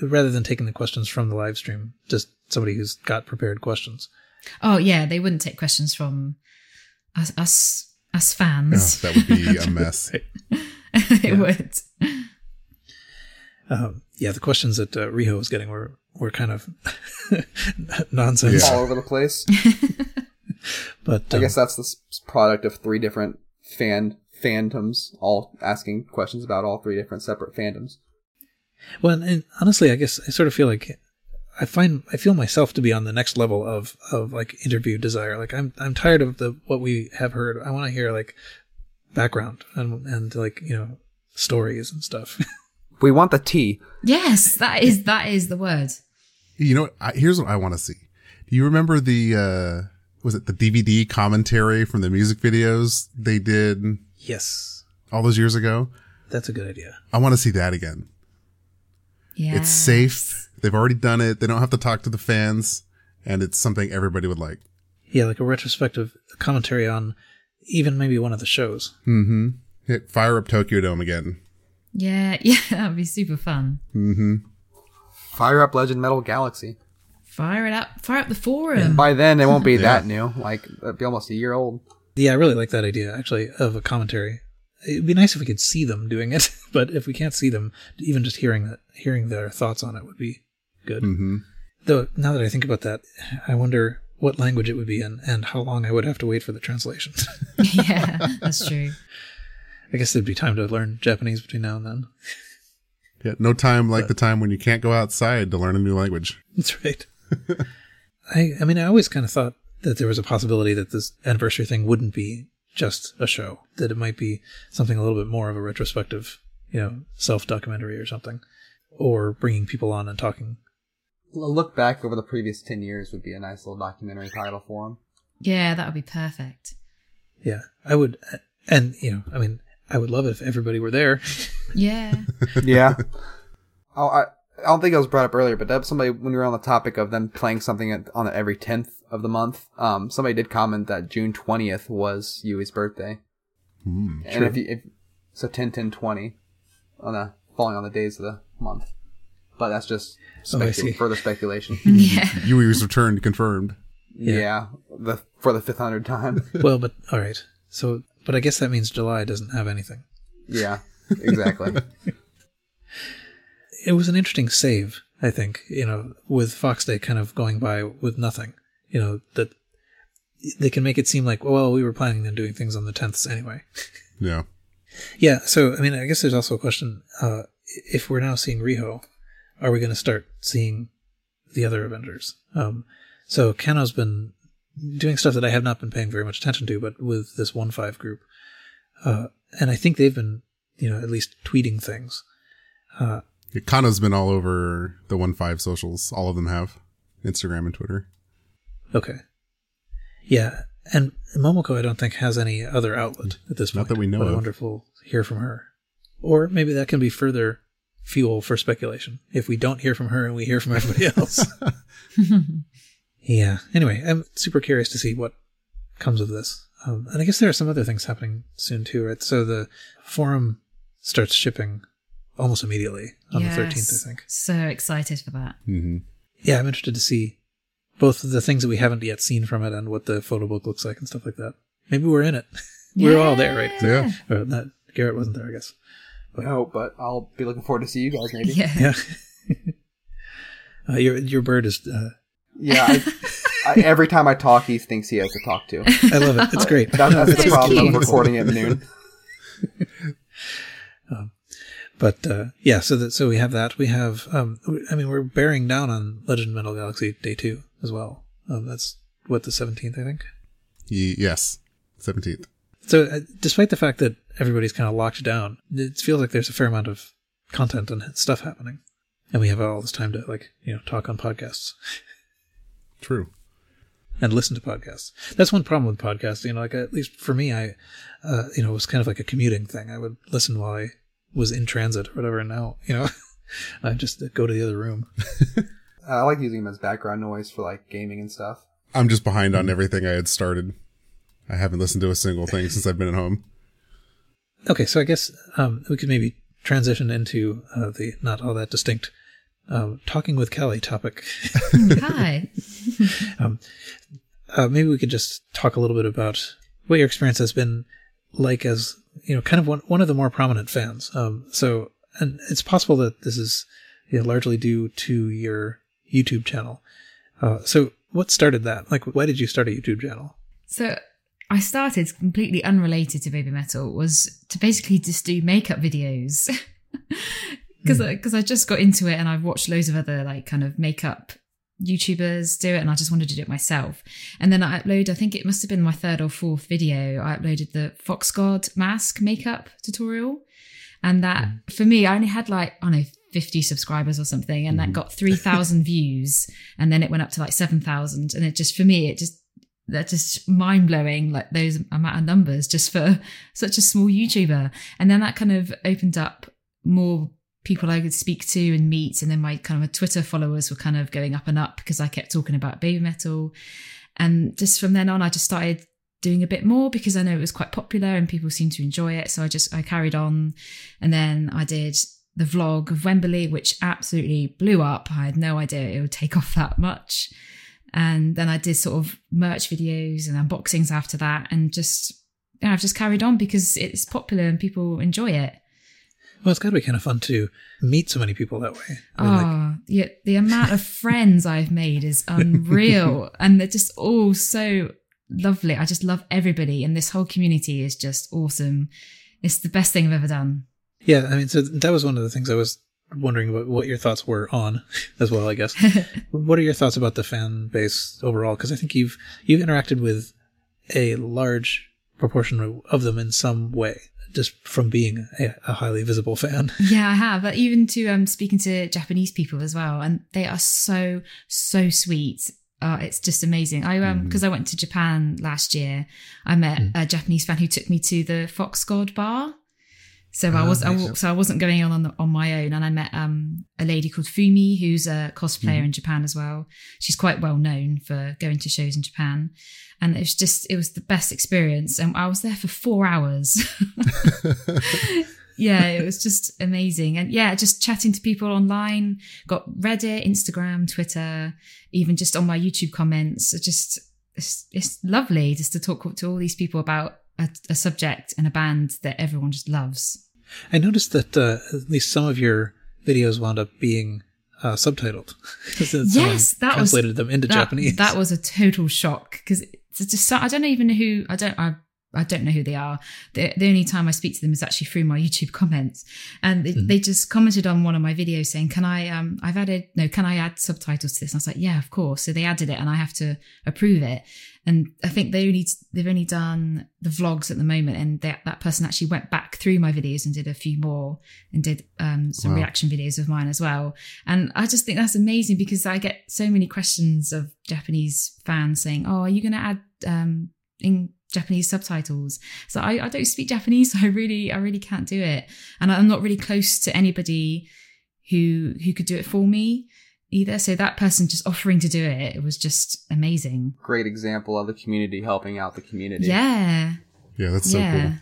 A: rather than taking the questions from the live stream, just somebody who's got prepared questions.
D: Oh yeah, they wouldn't take questions from us us, us
B: Oh,
D: fans.
B: that would be a mess.
D: it would.
A: Um, yeah, the questions that uh, Riho was getting were were kind of nonsense.
B: Yeah.
C: All over the place.
A: But
C: I
A: um,
C: guess that's the product of three different fan phantoms all asking questions about all three different separate fandoms.
A: well, and honestly, I guess I sort of feel like I find I feel myself to be on the next level of of like interview desire. Like I'm I'm tired of the what we have heard. I want to hear like background and and like you know stories and stuff.
C: We want the tea.
D: Yes, that is that is the word.
B: You know, what? I, here's what I want to see. Do you remember the, uh, was it the DVD commentary from the music videos they did
A: yes,
B: all those years ago?
A: that's a good idea.
B: I want to see that again.
D: Yeah.
B: It's safe. They've already done it. They don't have to talk to the fans and it's something everybody would like.
A: Yeah, like a retrospective commentary on even maybe one of the shows.
B: Mm-hmm. Hit fire up Tokyo Dome again.
D: Yeah, yeah, that'd be super fun.
B: Mm-hmm.
C: Fire up Legend Metal Galaxy.
D: Fire it up, fire up the forum.
C: By then, it won't be
B: Yeah.
C: that new. Like, it'll be almost a year old.
A: Yeah, I really like that idea actually of a commentary. It'd be nice if we could see them doing it, but if we can't see them, even just hearing that, hearing their thoughts on it would be good.
B: Mm-hmm.
A: Though now that I think about that, I wonder what language it would be in and how long I would have to wait for the translation.
D: yeah, that's true.
A: I guess there'd be time to learn Japanese between now and then.
B: Yeah, no time like the time when you can't go outside to learn a new language.
A: That's right. I I mean I always kind of thought that there was a possibility that this anniversary thing wouldn't be just a show, that it might be something a little bit more of a retrospective, you know, self documentary or something, or bringing people on and talking.
C: A look back over the previous 10 years would be a nice little documentary title for him.
D: Yeah, that would be perfect.
A: Yeah, I would, and you know, I mean, I would love it if everybody were there.
D: Yeah.
C: Yeah. oh, I, I don't think it was brought up earlier, but Deb, somebody, when we were on the topic of them playing something at, on every 10th of the month, um, somebody did comment that June 20th was Yui's birthday.
B: Mm.
C: And if you, if, so 10, 10, 20 on the, falling on the days of the month. But that's just
A: Oh,
C: specu-
A: see.
C: further speculation.
D: yeah.
B: Yui's returned confirmed.
A: Yeah.
C: yeah. The, for the 500 time.
A: well, but all right, so but I guess that means July doesn't have anything.
C: yeah. Exactly.
A: It was an interesting save, I think. You know, with Fox Day kind of going by with nothing. You know that they can make it seem like well we were planning on doing things on the 10th anyway.
B: Yeah.
A: Yeah, so I mean, I guess there's also a question: uh, if we're now seeing Riho, are we going to start seeing the other Avengers? Um, so Kano's been doing stuff that I have not been paying very much attention to, but with this one five group, uh, and I think they've been, you know, at least tweeting things. Uh,
B: Kano's been all over the one five socials. All of them have Instagram and Twitter.
A: okay, yeah, and Momoko, I don't think has any other outlet at this
B: Not
A: point.
B: that we know
A: but I
B: of.
A: wonderful if hear from her, or maybe that can be further fuel for speculation if we don't hear from her and we hear from everybody else. yeah. Anyway, I'm super curious to see what comes of this. Um, and I guess there are some other things happening soon too, right? So the forum starts shipping almost immediately on the 13th, I think.
D: So excited for that.
B: Mm-hmm.
A: Yeah, I'm interested to see both the things that we haven't yet seen from it and what the photo book looks like and stuff like that. Maybe we're in it. we're all there, right?
B: Yeah.
A: Or not, Garrett wasn't there, I guess.
C: no, but I'll be looking forward to see you guys maybe.
D: Yeah.
A: Yeah. uh, your your bird is. Uh,
C: Yeah, I, I, every time I talk, he thinks he has to talk to.
A: I love it. It's great.
C: That, that's the
D: So
C: problem
D: cute.
C: of recording at noon.
A: But uh, yeah, so that so we have that. We have. Um, I mean, we're bearing down on Legend Metal Galaxy Day Two as well. Um, that's what the seventeenth, I think.
B: Ye- yes. 17th.
A: So, uh, despite the fact that everybody's kind of locked down, it feels like there's a fair amount of content and stuff happening, and we have all this time to like you know talk on podcasts
B: True.
A: and listen to podcasts. That's one problem with podcasts. You know, like at least for me, I, uh, you know, it was kind of like a commuting thing. I would listen while I was in transit or whatever. And now, you know, I just go to the other room.
C: I like using them as background noise for like gaming and stuff.
B: I'm just behind on everything I had started. I haven't listened to a single thing since I've been at home.
A: Okay, so I guess um, we could maybe transition into uh, the not all that distinct um, talking with Kelly topic.
D: Hi.
A: uh, maybe we could just talk a little bit about what your experience has been like as you know kind of one, one of the more prominent fans. Um, so and it's possible that this is you know, largely due to your youtube channel. Uh, so what started that? Like why did you start a youtube channel?
D: So I started completely unrelated to baby metal was to basically just do makeup videos. Because because I just got into it and I've watched loads of other like kind of makeup YouTubers do it and I just wanted to do it myself. And then I uploaded, I think it must have been my third or fourth video. I uploaded the Fox God mask makeup tutorial. And that mm. for me, I only had like, I don't know, 50 subscribers or something. And mm. that got 3,000 views. And then it went up to like 7,000. And it just, for me, it just, that's just mind blowing, like those amount of numbers just for such a small YouTuber. And then that kind of opened up more people I could speak to and meet. And then my kind of Twitter followers were kind of going up and up because I kept talking about baby metal. And just from then on, I just started doing a bit more because I know it was quite popular and people seemed to enjoy it. So I just, I carried on. And then I did the vlog of Wembley, which absolutely blew up. I had no idea it would take off that much. And then I did sort of merch videos and unboxings after that. And just, I've just carried on because it's popular and people enjoy it.
A: Well, it's got to be kind of fun to meet so many people that way.
D: I mean, oh, like... Ah, yeah. The amount of friends I've made is unreal. and they're just all so lovely. I just love everybody. And this whole community is just awesome. It's the best thing I've ever done.
A: Yeah. I mean, so that was one of the things I was wondering about what your thoughts were on as well, I guess. what are your thoughts about the fan base overall? Because I think you've, you've interacted with a large proportion of them in some way just from being a, a, highly visible fan.
D: Yeah, I have. But even to um, speaking to Japanese people as well, and they are so so sweet. Uh, it's just amazing. I um because mm. I went to Japan last year. I met mm. a Japanese fan who took me to the Fox God bar. So I ah, was, I, so I wasn't going on on, the, on my own, and I met um, a lady called Fumi, who's a cosplayer mm. in Japan as well. She's quite well known for going to shows in Japan, and it was just it was the best experience. And I was there for four hours. yeah, it was just amazing, and yeah, just chatting to people online. Got Reddit, Instagram, Twitter, even just on my YouTube comments. It just it's, it's lovely just to talk to all these people about a, a subject and a band that everyone just loves.
A: I noticed that uh, at least some of your videos wound up being uh, subtitled.
D: yes, that was.
A: translated
D: was,
A: them into
D: that,
A: Japanese.
D: That was a total shock because it's just I don't even know who I don't I I don't know who they are. The, the only time I speak to them is actually through my YouTube comments, and they, mm-hmm. they just commented on one of my videos saying, "Can I? Um, I've added no. Can I add subtitles to this?" And I was like, "Yeah, of course." So they added it, and I have to approve it. And I think they only they've only done the vlogs at the moment, and they, that person actually went back through my videos and did a few more and did um, some wow. reaction videos of mine as well. And I just think that's amazing because I get so many questions of Japanese fans saying, "Oh, are you going to add um, in Japanese subtitles. So I, I don't speak Japanese, so I really, I really can't do it. And I'm not really close to anybody who who could do it for me either. So that person just offering to do it, it was just amazing.
C: Great example of the community helping out the community.
D: Yeah.
B: Yeah, that's so yeah. cool.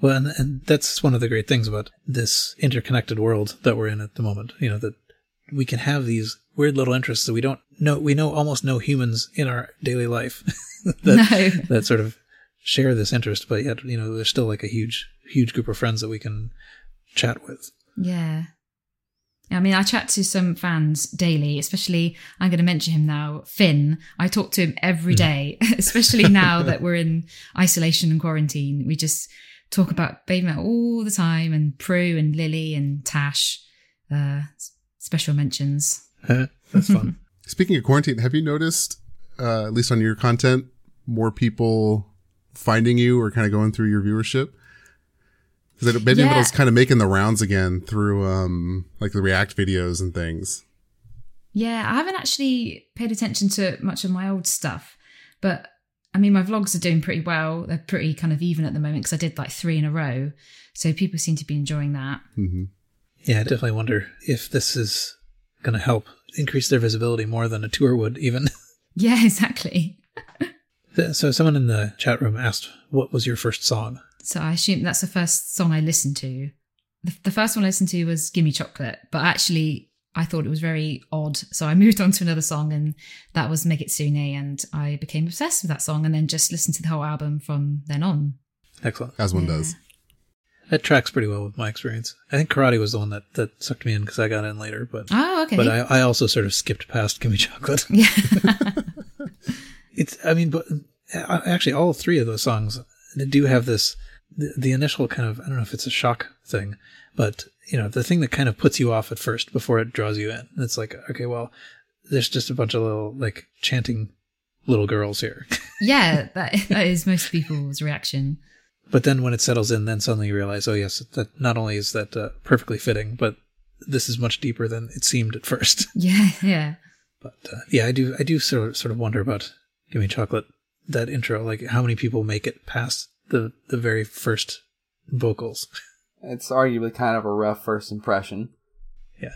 A: Well, and, and that's one of the great things about this interconnected world that we're in at the moment. You know, that we can have these weird little interests that we don't know, we know almost no humans in our daily life that, no. that sort of share this interest, but yet, you know, there's still like a huge, huge group of friends that we can chat with.
D: Yeah. I mean, I chat to some fans daily, especially I'm going to mention him now, Finn. I talk to him every day, hmm. day, especially now that we're in isolation and quarantine. We just talk about Babymetal all the time and Prue and Lily and Tash. Uh, special mentions.
A: That's fun.
B: Speaking of quarantine, have you noticed, uh, at least on your content, more people finding you or kind of going through your viewership? Because Baby yeah. Metal's kind of making the rounds again through um like the React videos and things.
D: Yeah, I haven't actually paid attention to much of my old stuff, but I mean, my vlogs are doing pretty well. They're pretty kind of even at the moment because I did like three in a row, so people seem to be enjoying that.
B: Mm-hmm.
A: Yeah, I definitely wonder if this is going to help increase their visibility more than a tour would, even.
D: Yeah, exactly.
A: So someone in the chat room asked, "What was your first song?"
D: So I assume that's the first song I listened to. The, the first one I listened to was "Gimme Chocolate," but actually I thought it was very odd, so I moved on to another song, and that was Megitsune, and I became obsessed with that song, and then just listened to the whole album from then on.
A: Excellent,
B: as one yeah. does.
A: That tracks pretty well with my experience. I think Karate was the one that, that sucked me in because I got in later, but
D: oh, okay.
A: But I, I also sort of skipped past "Gimme Chocolate."
D: Yeah.
A: it's I mean, but uh, actually, all three of those songs do have this the, the initial kind of I don't know if it's a shock thing, but you know the thing that kind of puts you off at first before it draws you in. It's like okay, well, there's just a bunch of little like chanting little girls here.
D: Yeah, that, that is most people's reaction.
A: but then when it settles in, then suddenly you realize, oh yes, that not only is that uh, perfectly fitting, but this is much deeper than it seemed at first.
D: Yeah, yeah.
A: But uh, yeah, I do I do sort of, sort of wonder about Gimme Chocolate that intro, like how many people make it past the the very first vocals.
C: It's arguably kind of a rough first impression.
A: Yeah.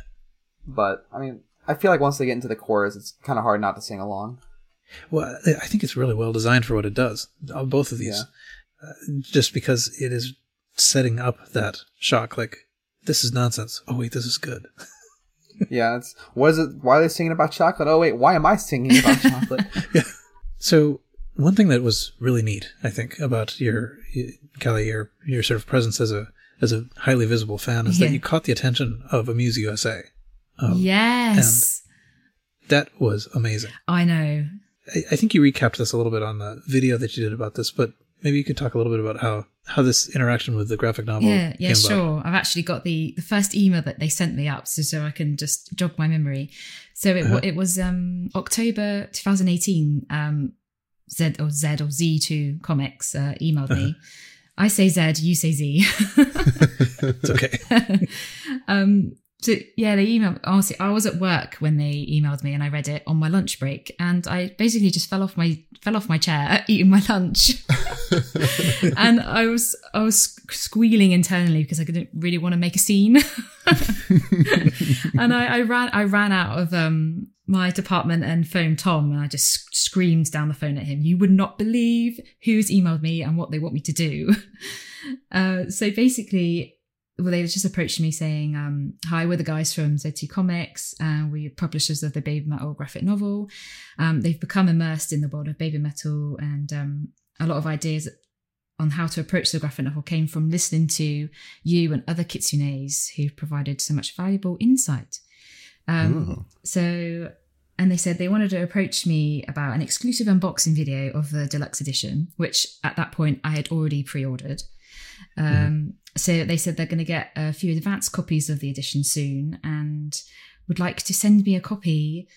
C: But I mean, I feel like once they get into the chorus, it's kind of hard not to sing along.
A: Well, I think it's really well designed for what it does. uh, Both of these, uh, just because it is setting up that shock. Like this is nonsense. Oh wait, this is good.
C: yeah, it's what is it? Why are they singing about chocolate? Oh wait, why am I singing about chocolate?
A: So one thing that was really neat, I think, about your Callie, your your sort of presence as a as a highly visible fan is
D: Yeah.
A: that you caught the attention of Amuse USA. Um,
D: yes.
A: That was amazing.
D: I know.
A: I, I think you recapped this a little bit on the video that you did about this, but maybe you could talk a little bit about how how this interaction with the graphic novel
D: Yeah, yeah, sure.
A: about.
D: I've actually got the the first email that they sent me up, so so I can just jog my memory. So it
A: Uh-huh.
D: it was um October 2018. Um, Z or Z or Z2 Comics uh, emailed me. I say Z, you say Z.
A: It's okay.
D: um, so yeah, they emailed. Honestly, I was at work when they emailed me, and I read it on my lunch break, and I basically just fell off my fell off my chair eating my lunch, and I was I was squealing internally because I didn't really want to make a scene, and I, I ran I ran out of um my department and phoned Tom, and I just sc- screamed down the phone at him. You would not believe who's emailed me and what they want me to do. Uh, so basically, well, they just approached me saying, um, "Hi, we're the guys from Z2 Comics, and we're publishers of the Baby Metal graphic novel. Um, they've become immersed in the world of baby metal, and um, a lot of ideas on how to approach the graphic novel came from listening to you and other kitsunes who provided so much valuable insight. Um,
B: Oh.
D: so, and they said they wanted to approach me about an exclusive unboxing video of the deluxe edition, which at that point I had already pre-ordered. Um, So they said they're going to get a few advanced copies of the edition soon, and would like to send me a copy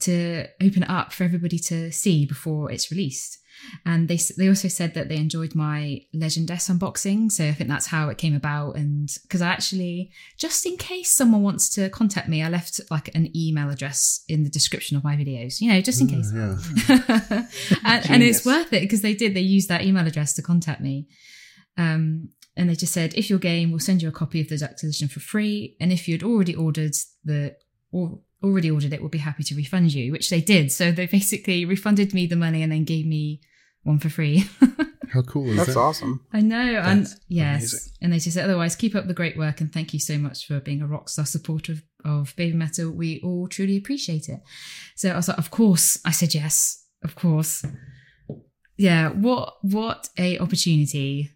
D: to open it up for everybody to see before it's released. And they they also said that they enjoyed my Legend S unboxing, so I think that's how it came about. And because I actually, just in case someone wants to contact me, I left like an email address in the description of my videos, you know, just in case.
B: Yeah.
D: and, and it's worth it because they did. They used that email address to contact me. Um, and they just said, if your game, we'll send you a copy of the deluxe edition for free. And if you'd already ordered the or already ordered it, we'll be happy to refund you, which they did. So they basically refunded me the money and then gave me one for free.
B: How cool is
C: That's
B: that?
C: awesome.
D: I know, and yes,
A: amazing.
D: and they just said, otherwise, keep up the great work and thank you so much for being a rock star supporter of, of baby metal. We all truly appreciate it. So I was like, of course, I said yes, of course. Yeah, what what a opportunity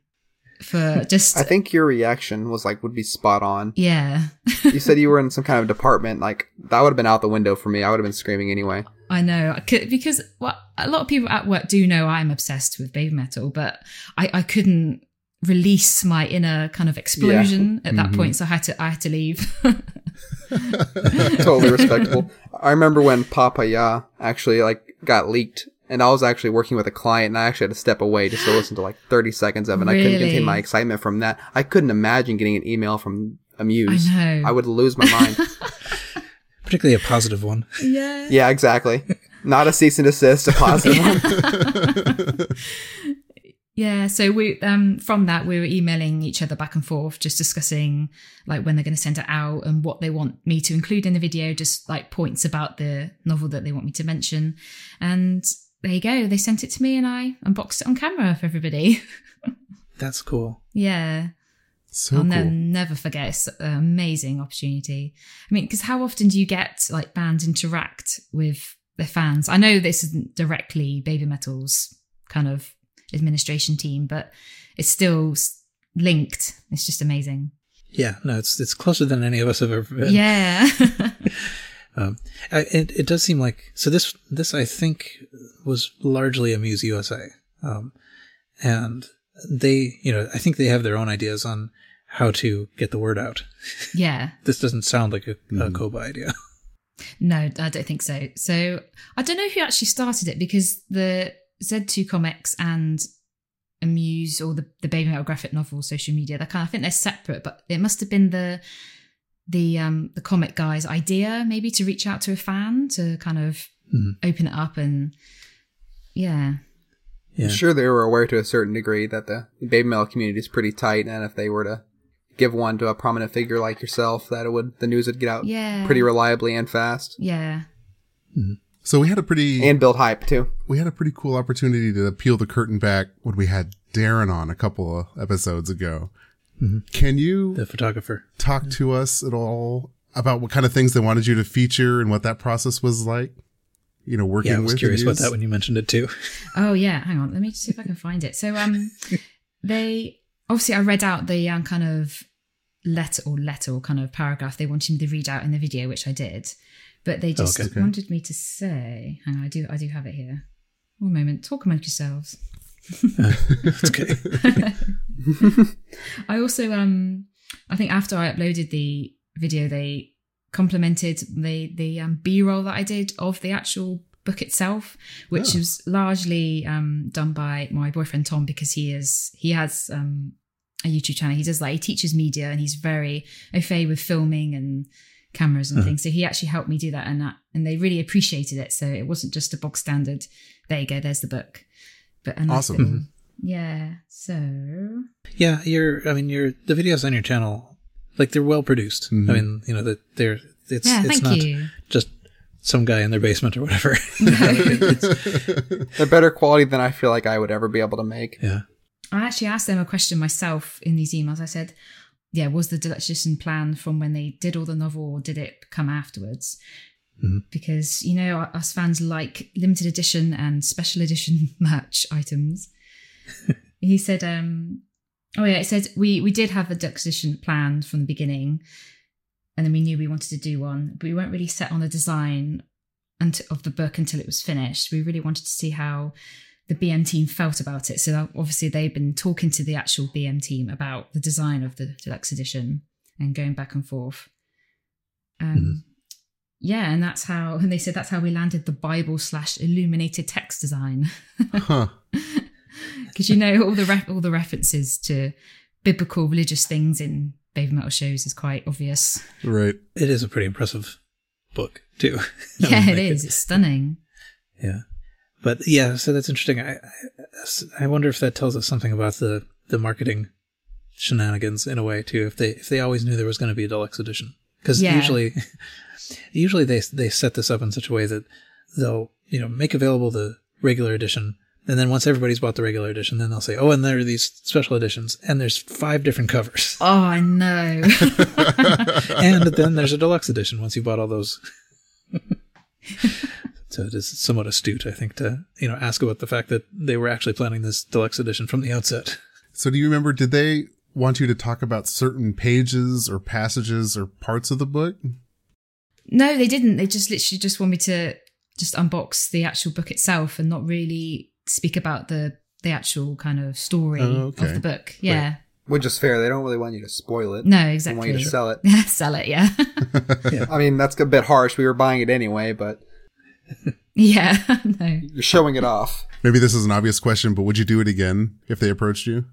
D: for just
C: I think your reaction was like would be spot on.
D: yeah.
C: You said you were in some kind of department, like that would have been out the window for me. I would have been screaming anyway.
D: I know I could, because well, a lot of people at work do know I'm obsessed with baby metal, but I, I couldn't release my inner kind of explosion at that
B: Mhm.
D: point, so I had to I had to leave.
C: totally respectable. I remember when Papa Ya actually like got leaked, and I was actually working with a client, and I actually had to step away just to listen to like 30 seconds of it. And I couldn't contain my excitement from that. I couldn't imagine getting an email from Amuse.
D: I know.
C: I would lose my mind.
A: Particularly a positive one.
D: yeah.
C: yeah, exactly. Not a cease and desist, a positive one.
D: Yeah, so we um from that we were emailing each other back and forth, just discussing like when they're going to send it out and what they want me to include in the video, just like points about the novel that they want me to mention. And there you go, they sent it to me and I unboxed it on camera for everybody.
A: That's cool.
D: yeah,
B: So
D: I'll
B: cool.
D: ne- never forget. It's an amazing opportunity. I mean, because how often do you get like bands interact with their fans? I know this isn't directly Baby Metal's kind of administration team, but it's still linked. It's just amazing.
A: Yeah, no, it's it's closer than any of us have ever been.
D: Yeah.
A: Um, I, it, it does seem like so. This this I think was largely Amuse USA, um, and they you know I think they have their own ideas on how to get the word out.
D: yeah.
A: This doesn't sound like a, a Koba idea.
D: No, I don't think so. So I don't know who actually started it because the Z2 Comics and Amuse or the, the Baby Metal graphic novel social media, they're kind of, I think they're separate, but it must have been the the um the comic guy's idea maybe to reach out to a fan to kind of
A: Mhm.
D: open it up and yeah.
A: Yeah.
C: Sure they were aware to a certain degree that the baby metal community is pretty tight, and if they were to give one to a prominent figure like yourself, that it would the news would get out
D: Yeah.
C: pretty reliably and fast,
D: Yeah.
B: So we had a pretty
C: and build hype too.
B: we had a pretty cool opportunity to peel the curtain back when we had Darren on a couple of episodes ago. Can you
A: The photographer.
B: talk to us at all about what kind of things they wanted you to feature and what that process was like? You know, working
A: Yeah, I was
B: with
A: curious about that when you mentioned it too.
D: Oh yeah, hang on. Let me just see if I can find it. So um they obviously I read out the um, kind of letter or letter or kind of paragraph they wanted me to read out in the video, which I did. But they just
A: Okay.
D: wanted me to say hang on, I do I do have it here. One moment, talk amongst yourselves.
A: It's okay.
D: I also um I think after I uploaded the video they complimented the the um, B-roll that I did of the actual book itself, which
B: Oh.
D: was largely um done by my boyfriend Tom because he is he has um a YouTube channel. He does like he teaches media and he's very au fait with filming and cameras and
A: Uh-huh.
D: things. So he actually helped me do that and that and they really appreciated it. So it wasn't just a bog standard. There you go. There's the book. But a nice
B: Awesome.
D: Little- yeah. So
A: Yeah, you're. I mean, your the videos on your channel, like they're well produced.
B: Mhm.
A: I mean, you know that they're. It's
D: yeah,
A: it's
D: thank
A: not
D: you.
A: just some guy in their basement or whatever. You know, like, it's-
C: They're better quality than I feel like I would ever be able to make.
A: yeah,
D: I actually asked them a question myself in these emails. I said, yeah, was the deluxe edition plan from when they did all the novel or did it come afterwards?
A: Mhm.
D: Because, you know, us fans like limited edition and special edition merch items. he said, um, oh yeah, it said we, we did have a deluxe edition planned from the beginning and then we knew we wanted to do one, but we weren't really set on the design unt- of the book until it was finished. We really wanted to see how the BM team felt about it. So obviously they've been talking to the actual BM team about the design of the deluxe edition and going back and forth. Um, Yeah, and that's how. And they said that's how we landed the Bible slash illuminated text design
B: huh.
D: because you know all the re- all the references to biblical religious things in baby metal shows is quite obvious.
B: Right.
A: it is a pretty impressive book too.
D: Yeah,
A: mean,
D: it. It's stunning.
A: Yeah, but yeah, so that's interesting. I, I I wonder if that tells us something about the the marketing shenanigans in a way too. If they if they always knew there was going to be a deluxe edition, because
D: Yeah.
A: usually usually they they set this up in such a way that they'll you know make available the regular edition. And then once everybody's bought the regular edition, then they'll say, "Oh, and there are these special editions, and there's five different covers,
D: Oh, I know.
A: and then there's a deluxe edition once you bought all those." so it is somewhat astute, I think, to you know ask about the fact that they were actually planning this deluxe edition from the outset.
B: So do you remember, did they want you to talk about certain pages or passages or parts of the book?
D: No, they didn't. They just literally just want me to just unbox the actual book itself and not really speak about the the actual kind of story
B: Oh, okay.
D: of the book. Yeah.
C: Which is fair. They don't really want you to spoil it.
D: No,
C: They want
D: exactly.
C: you to sell it.
D: Sell it. Yeah.
C: I mean, that's a bit harsh. We were buying it anyway, but
D: yeah. no.
C: you're showing it off.
B: Maybe this is an obvious question, but would you do it again if they approached you?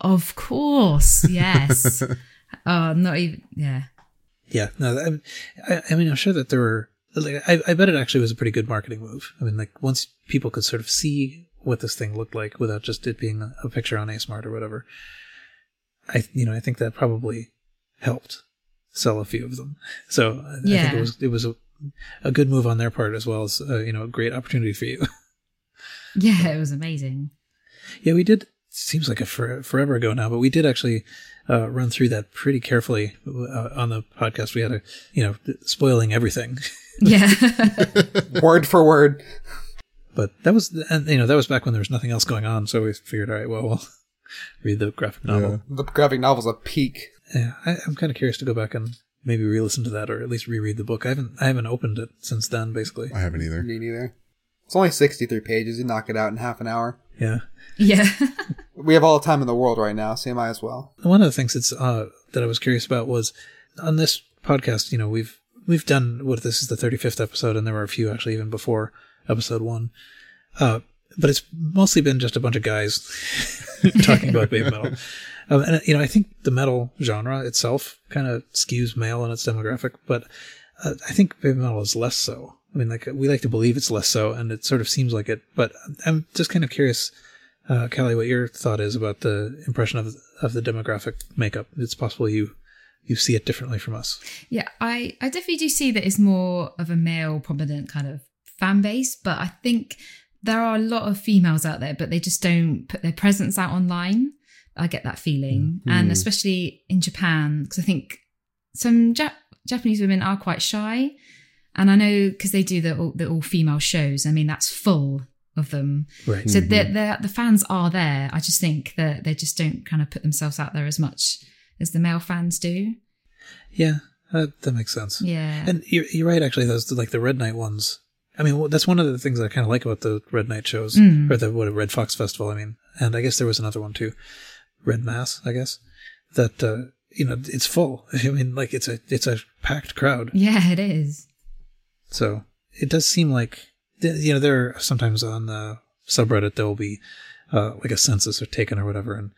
D: Of course. Yes. oh, not even. Yeah.
A: Yeah, no, I, I, I mean, I'm sure that there were. Like, I, I bet it actually was a pretty good marketing move. I mean, like once people could sort of see what this thing looked like without just it being a, picture on ASMart or whatever, I, you know, I think that probably helped sell a few of them. So I, I think it was it was a, a good move on their part as well as uh, you know a great opportunity for you.
D: Yeah. It was amazing.
A: Yeah, we did. Seems like a for, forever ago now, but we did actually uh, run through that pretty carefully uh, on the podcast. We had a, you know, spoiling everything,
D: Yeah.
C: Word for word.
A: but that was, and you know, that was back when there was nothing else going on. So we figured, all right, well, we'll read the graphic novel.
C: The graphic novel's a peak.
A: Yeah, I, I'm kind of curious to go back and maybe re-listen to that, or at least reread the book. I haven't, I haven't opened it since then, basically.
B: I haven't either.
C: Me neither. It's only 63 pages. You knock it out in half an hour.
A: Yeah.
D: yeah.
C: We have all the time in the world right now, so you might as well.
A: One of the things that's uh, that I was curious about was on this podcast. You know, we've we've done what this is the 35th episode, and there were a few actually even before episode one. Uh, but it's mostly been just a bunch of guys talking about baby metal. Um, and you know, I think the metal genre itself kind of skews male in its demographic, but uh, I think baby metal is less so. I mean, like we like to believe it's less so, and it sort of seems like it. But I'm just kind of curious, uh, Callie, what your thought is about the impression of of the demographic makeup. It's possible you you see it differently from us.
D: Yeah, I, I definitely do see that it's more of a male prominent kind of fan base, but I think there are a lot of females out there, but they just don't put their presence out online. I get that feeling.
B: Mm.
D: And especially in Japan, because I think some Jap- Japanese women are quite shy. And I know because they do the, all- the all female shows, I mean, that's full of them.
A: Right.
D: So the, the, the fans are there. I just think that they just don't kind of put themselves out there as much as the male fans do.
A: Yeah, uh, that makes sense.
D: Yeah.
A: And you're, you're right, actually. Those like the Red Night ones. I mean, that's one of the things that I kind of like about the Red Night shows,
D: Mm.
A: or the what Red Fox Festival. I mean, and I guess there was another one too, Red Mass. I guess that uh, you know it's full. I mean, like it's a it's a packed crowd.
D: yeah, it is.
A: So it does seem like you know there are sometimes on the subreddit there will be uh, like a census or taken or whatever, and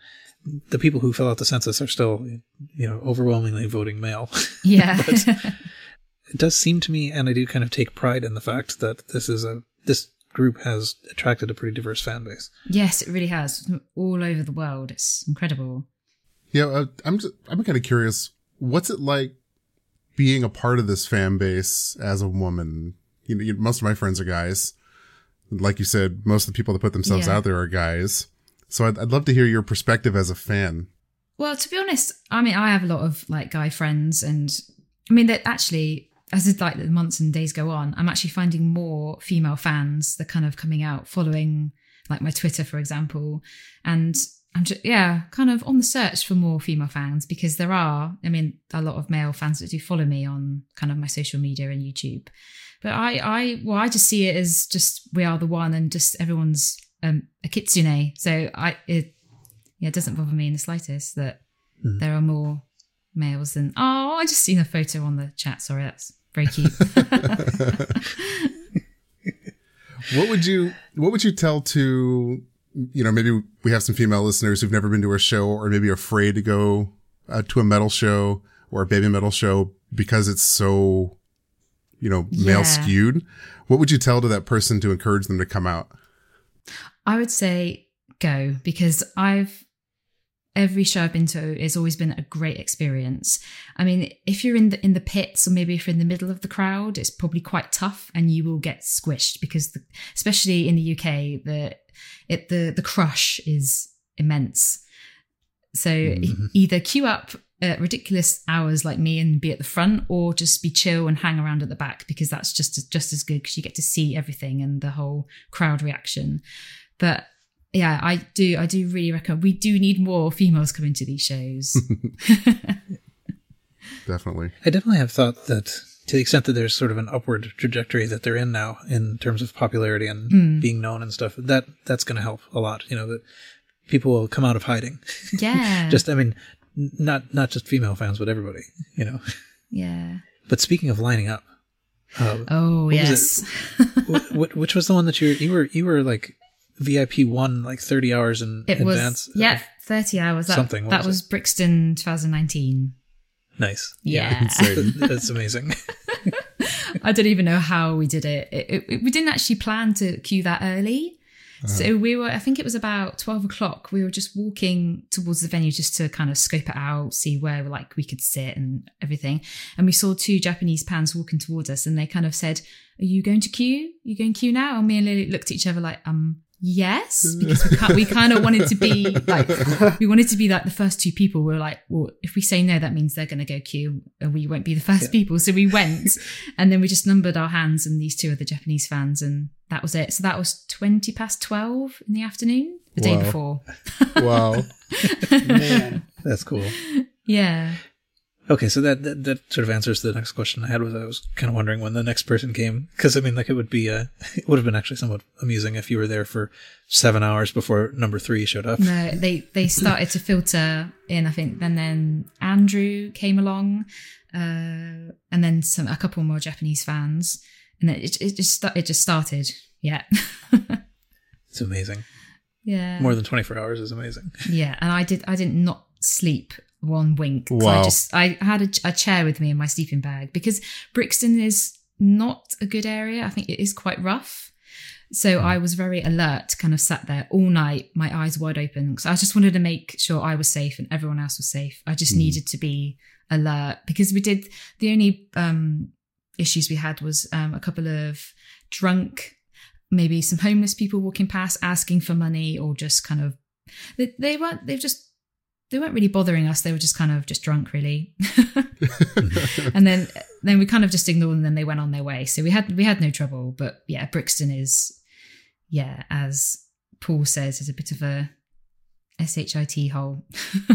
A: the people who fill out the census are still you know overwhelmingly voting male.
D: Yeah.
A: it does seem to me, and I do kind of take pride in the fact that this is a this group has attracted a pretty diverse fan base.
D: yes, it really has. All over the world. It's incredible.
B: Yeah, uh, I'm just, I'm kind of curious. What's it like being a part of this fan base as a woman? You know, you, most of my friends are guys. Like you said, most of the people that put themselves
D: Yeah.
B: out there are guys. So I'd, I'd love to hear your perspective as a fan.
D: Well, to be honest, I mean, I have a lot of like guy friends, and I mean that actually, as like the months and days go on, I'm actually finding more female fans that kind of coming out, following like my Twitter, for example, and I'm just yeah, kind of on the search for more female fans because there are, I mean, a lot of male fans that do follow me on kind of my social media and YouTube, but I, I, well, I just see it as just we are the one, and just everyone's um, a kitsune, so I it yeah, it doesn't bother me in the slightest that
A: Hmm.
D: there are more males than. Oh, I just seen a photo on the chat. Sorry, that's very cute.
B: What would you What would you tell to you know maybe we have some female listeners who've never been to a show or maybe afraid to go uh, to a metal show or a baby metal show because it's so you know male
D: Yeah.
B: skewed. What would you tell to that person to encourage them to come out?
D: I would say go because I've every show I've been to has always been a great experience. I mean, if you're in the in the pits or maybe if you're in the middle of the crowd, it's probably quite tough and you will get squished because the, especially in the UK, the it the the crush is immense. So e- mm-hmm. either queue up at ridiculous hours like me and be at the front or just be chill and hang around at the back because that's just just as good because you get to see everything and the whole crowd reaction. But yeah, I do. I do really recommend. we do need more females coming to these shows.
B: Definitely.
A: I definitely have thought that to the extent that there's sort of an upward trajectory that they're in now in terms of popularity and being known and stuff, that that's going to help a lot. You know that people will come out of hiding.
D: yeah,
A: just I mean, not not just female fans, but everybody. You know.
D: yeah.
A: But speaking of lining up, uh,
D: Oh yes,
A: wh- wh- which was the one that you you were you were like VIP one like thirty hours in
D: it
A: advance?
D: was yeah, thirty hours. That,
A: Something,
D: that
A: was
D: was Brixton, 2019.
A: nice.
D: Yeah,
B: Insane.
A: That's amazing.
D: I don't even know how we did it. It, it. We didn't actually plan to queue that early. So we were, I think it was about 12 o'clock. We were just walking towards the venue just to kind of scope it out, see where like we could sit and everything. And we saw two Japanese pans walking towards us and they kind of said, are you going to queue? Are you going to queue now? And me and Lily looked at each other like, um, yes, because we, we kind of wanted to be like, we wanted to be like the first two people. We were like, well, if we say no, that means they're going to go queue and we won't be the first people. So we went and then we just numbered our hands and these two are the Japanese fans and that was it. So that was 20 past 12 in the afternoon, the day before.
B: Wow.
C: Man.
A: That's cool.
D: Yeah.
A: Okay, so that, that that sort of answers the next question I had. Was I was kind of wondering when the next person came because I mean, like it would be uh, it would have been actually somewhat amusing if you were there for seven hours before number three showed up.
D: No, they they started to filter in. I think, and then Andrew came along, uh, and then some a couple more Japanese fans, and then it it just it just started. Yeah,
A: It's amazing.
D: yeah,
A: More than twenty four hours is amazing.
D: yeah. And I did I did not sleep one wink. 'cause I
B: Wow.
D: just I had a, a chair with me in my sleeping bag because Brixton is not a good area. I think it is quite rough. So I was very alert, kind of sat there all night, my eyes wide open. So I just wanted to make sure I was safe and everyone else was safe. I just
B: Mhm.
D: needed to be alert because we did the only um, issues we had was um, a couple of drunk, maybe some homeless people walking past asking for money or just kind of they, they weren't they've just they weren't really bothering us. They were just kind of just drunk, really. and then then we kind of just ignored them. And then they went on their way. So we had we had no trouble. But yeah, Brixton is yeah, as Paul says, is a bit of a shit hole.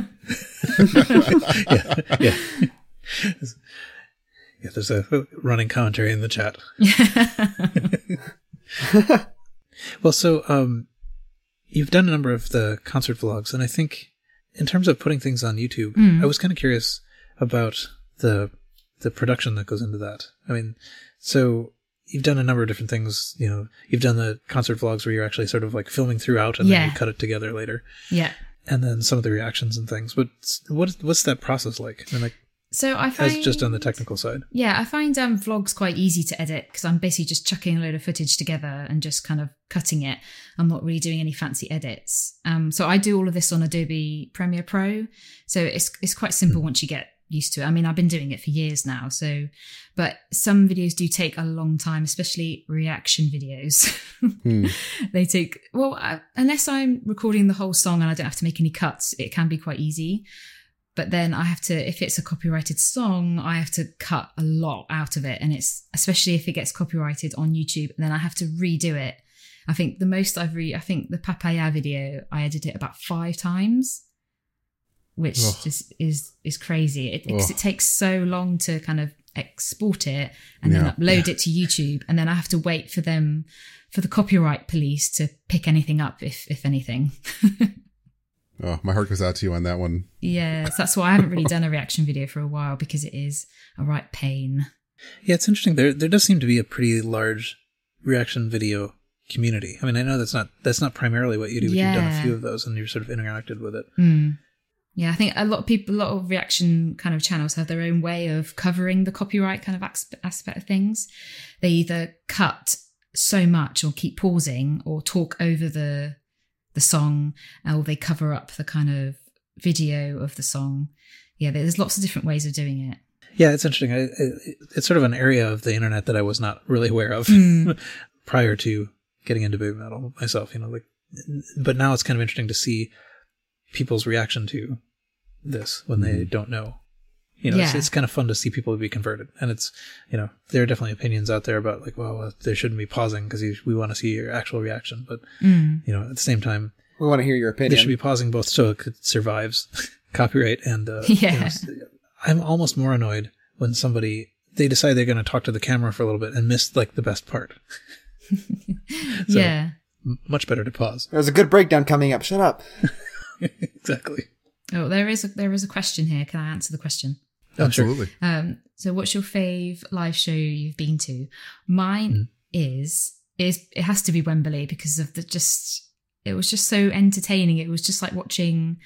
A: yeah, yeah. Yeah, there's a running commentary in the chat. Well, so um, you've done a number of the concert vlogs, and I think in terms of putting things on YouTube,
D: Mm.
A: I was kind of curious about the the production that goes into that. I mean, so you've done a number of different things. You know, you've done the concert vlogs where you're actually sort of like filming throughout, and then you cut it together later,
D: yeah.
A: and then some of the reactions and things. But what what's that process like? I mean, like
D: So I find
A: as just on the technical side.
D: Yeah, I find um, vlogs quite easy to edit because I'm basically just chucking a load of footage together and just kind of cutting it. I'm not really doing any fancy edits. Um, so I do all of this on Adobe Premiere Pro. So it's it's quite simple once you get used to it. I mean, I've been doing it for years now. So, but some videos do take a long time, especially reaction videos.
B: Hmm.
D: they take well, I, unless I'm recording the whole song and I don't have to make any cuts, it can be quite easy but then I have to, if it's a copyrighted song, I have to cut a lot out of it. And it's, especially if it gets copyrighted on YouTube, then I have to redo it. I think the most I've re, I think the Papaya video, I edited it about five times, which
B: Ugh.
D: just is, is crazy. It,
B: Ugh.
D: it takes so long to kind of export it and then
B: Yeah.
D: upload it to YouTube. And then I have to wait for them, for the copyright police to pick anything up, if, if anything.
B: Oh, my heart goes out to you on that one.
D: Yes, that's why I haven't really done a reaction video for a while because it is a right pain.
A: Yeah, it's interesting. There there does seem to be a pretty large reaction video community. I mean, I know that's not that's not primarily what you do, but you've done a few of those and you've sort of interacted with it.
D: Mm. Yeah, I think a lot of people, a lot of reaction kind of channels have their own way of covering the copyright kind of aspect of things. They either cut so much or keep pausing or talk over the the song or they cover up the kind of video of the song. Yeah, there's lots of different ways of doing it.
A: Yeah, it's interesting. I, I, it's sort of an area of the internet that I was not really aware of
D: Mm.
A: prior to getting into baby metal myself. You know, like, but now it's kind of interesting to see people's reaction to this when they don't know. You know, it's,
D: Yeah.
A: it's kind of fun to see people be converted, and it's you know there are definitely opinions out there about like, well, uh, they shouldn't be pausing because we want to see your actual reaction, but
D: Mm.
A: you know at the same time
C: We want to hear your opinion.
A: they should be pausing both so it could survives copyright and uh, you
D: Yeah.
A: know, s- I'm almost more annoyed when somebody they decide they're going to talk to the camera for a little bit and miss like the best part. So-
D: yeah.
A: M- much better to pause.
C: There's a good breakdown coming up. Shut up.
A: exactly.
D: Oh, there is a, there is a question here. Can I answer the question?
A: Sure.
B: Absolutely.
D: Um, so what's your fave live show you've been to? Mine is is it has to be Wembley because of the just it was just so entertaining. It was just like watching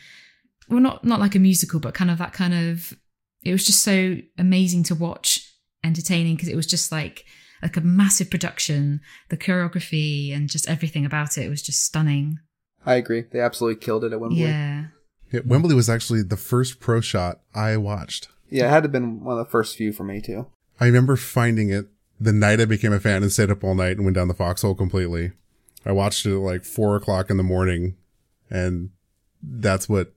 D: well not not like a musical, but kind of that kind of it was just so amazing to watch, entertaining because it was just like like a massive production, the choreography and just everything about it was just stunning.
C: I agree. They absolutely killed it at Wembley.
D: Yeah.
B: Yeah, Wembley was actually the first pro shot I watched.
C: Yeah, it had to have been one of the first few for me too.
B: I remember finding it the night I became a fan and stayed up all night and went down the foxhole completely. I watched it at like four o'clock in the morning, and that's what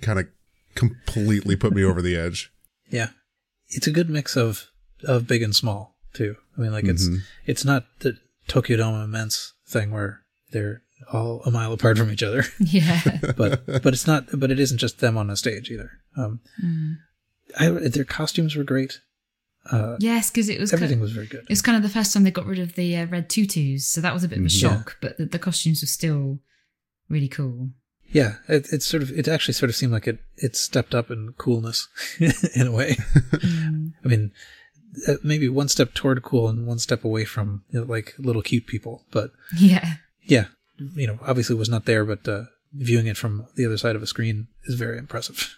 B: kind of completely put me over the edge.
A: Yeah, it's a good mix of of big and small too. I mean, like it's
B: Mhm.
A: it's not the Tokyo Dome immense thing where they're all a mile apart from each other,
D: Yeah.
A: but but it's not. But it isn't just them on a stage either. Um,
D: Mm.
A: I, their costumes were great. Uh,
D: Yes, because it was
A: everything was very good.
D: it was kind of the first time they got rid of the uh, red tutus, so that was a bit of a
B: Mhm.
D: shock. But the, the costumes were still really cool.
A: Yeah, it, it sort of it actually sort of seemed like it it stepped up in coolness in a way.
D: Mm.
A: I mean, uh, maybe one step toward cool and one step away from you know, like little cute people. But
D: Yeah,
A: yeah, you know, obviously was not there, but uh, viewing it from the other side of a screen is very impressive.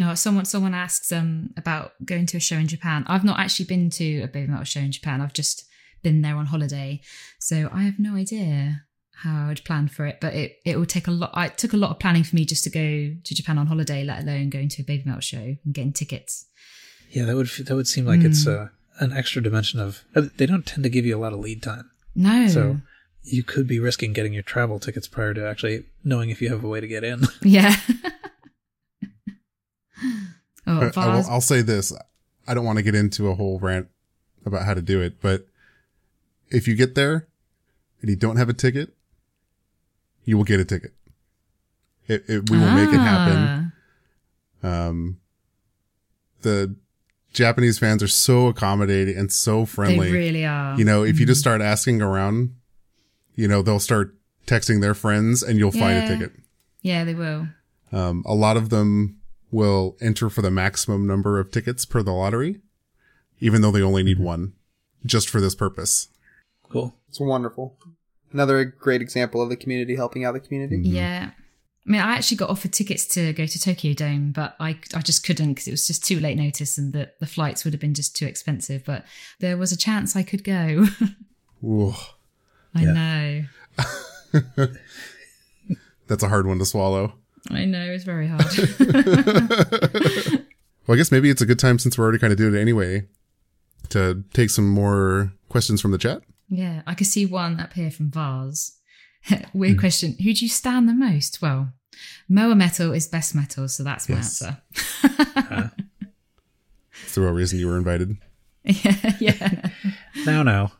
D: Oh, someone someone asks um about going to a show in Japan. I've not actually been to a baby metal show in Japan. I've just been there on holiday, so I have no idea how I'd plan for it. But it it will take a lot. It took a lot of planning for me just to go to Japan on holiday, let alone going to a baby metal show and getting tickets.
A: Yeah, that would that would seem like it's uh, an extra dimension of. uh, They don't tend to give you a lot of lead time,
D: No,
A: so you could be risking getting your travel tickets prior to actually knowing if you have a way to get in.
D: yeah. oh,
B: I- I will, I'll say this. I don't want to get into a whole rant about how to do it, but if you get there and you don't have a ticket, you will get a ticket. It, it, we will make it happen.
D: Ah.
B: Um, the Japanese fans are so accommodating and so friendly.
D: They really are.
B: you know, if you just start asking around, you know, they'll start texting their friends and you'll find a ticket.
D: yeah, they will.
B: Um, a lot of them will enter for the maximum number of tickets per the lottery, even though they only need mm-hmm. one just for this purpose.
A: cool.
C: It's wonderful. Another great example of the community helping out the community. Mm-hmm.
D: Yeah. I mean, I actually got offered tickets to go to Tokyo Dome, but I, I just couldn't because it was just too late notice and the, the flights would have been just too expensive. But there was a chance I could go.
B: Ooh,
D: I know.
B: that's a hard one to swallow.
D: I know. It's very hard.
B: Well, I guess maybe it's a good time since we're already kind of doing it anyway to take some more questions from the chat.
D: yeah. I could see one up here from Vars. Weird hmm. question. Who do you stand the most? Well, Moa Metal is best metal, so that's my
B: Yes.
D: answer.
B: That's the real reason you were invited.
D: yeah. Yeah.
A: Now, now.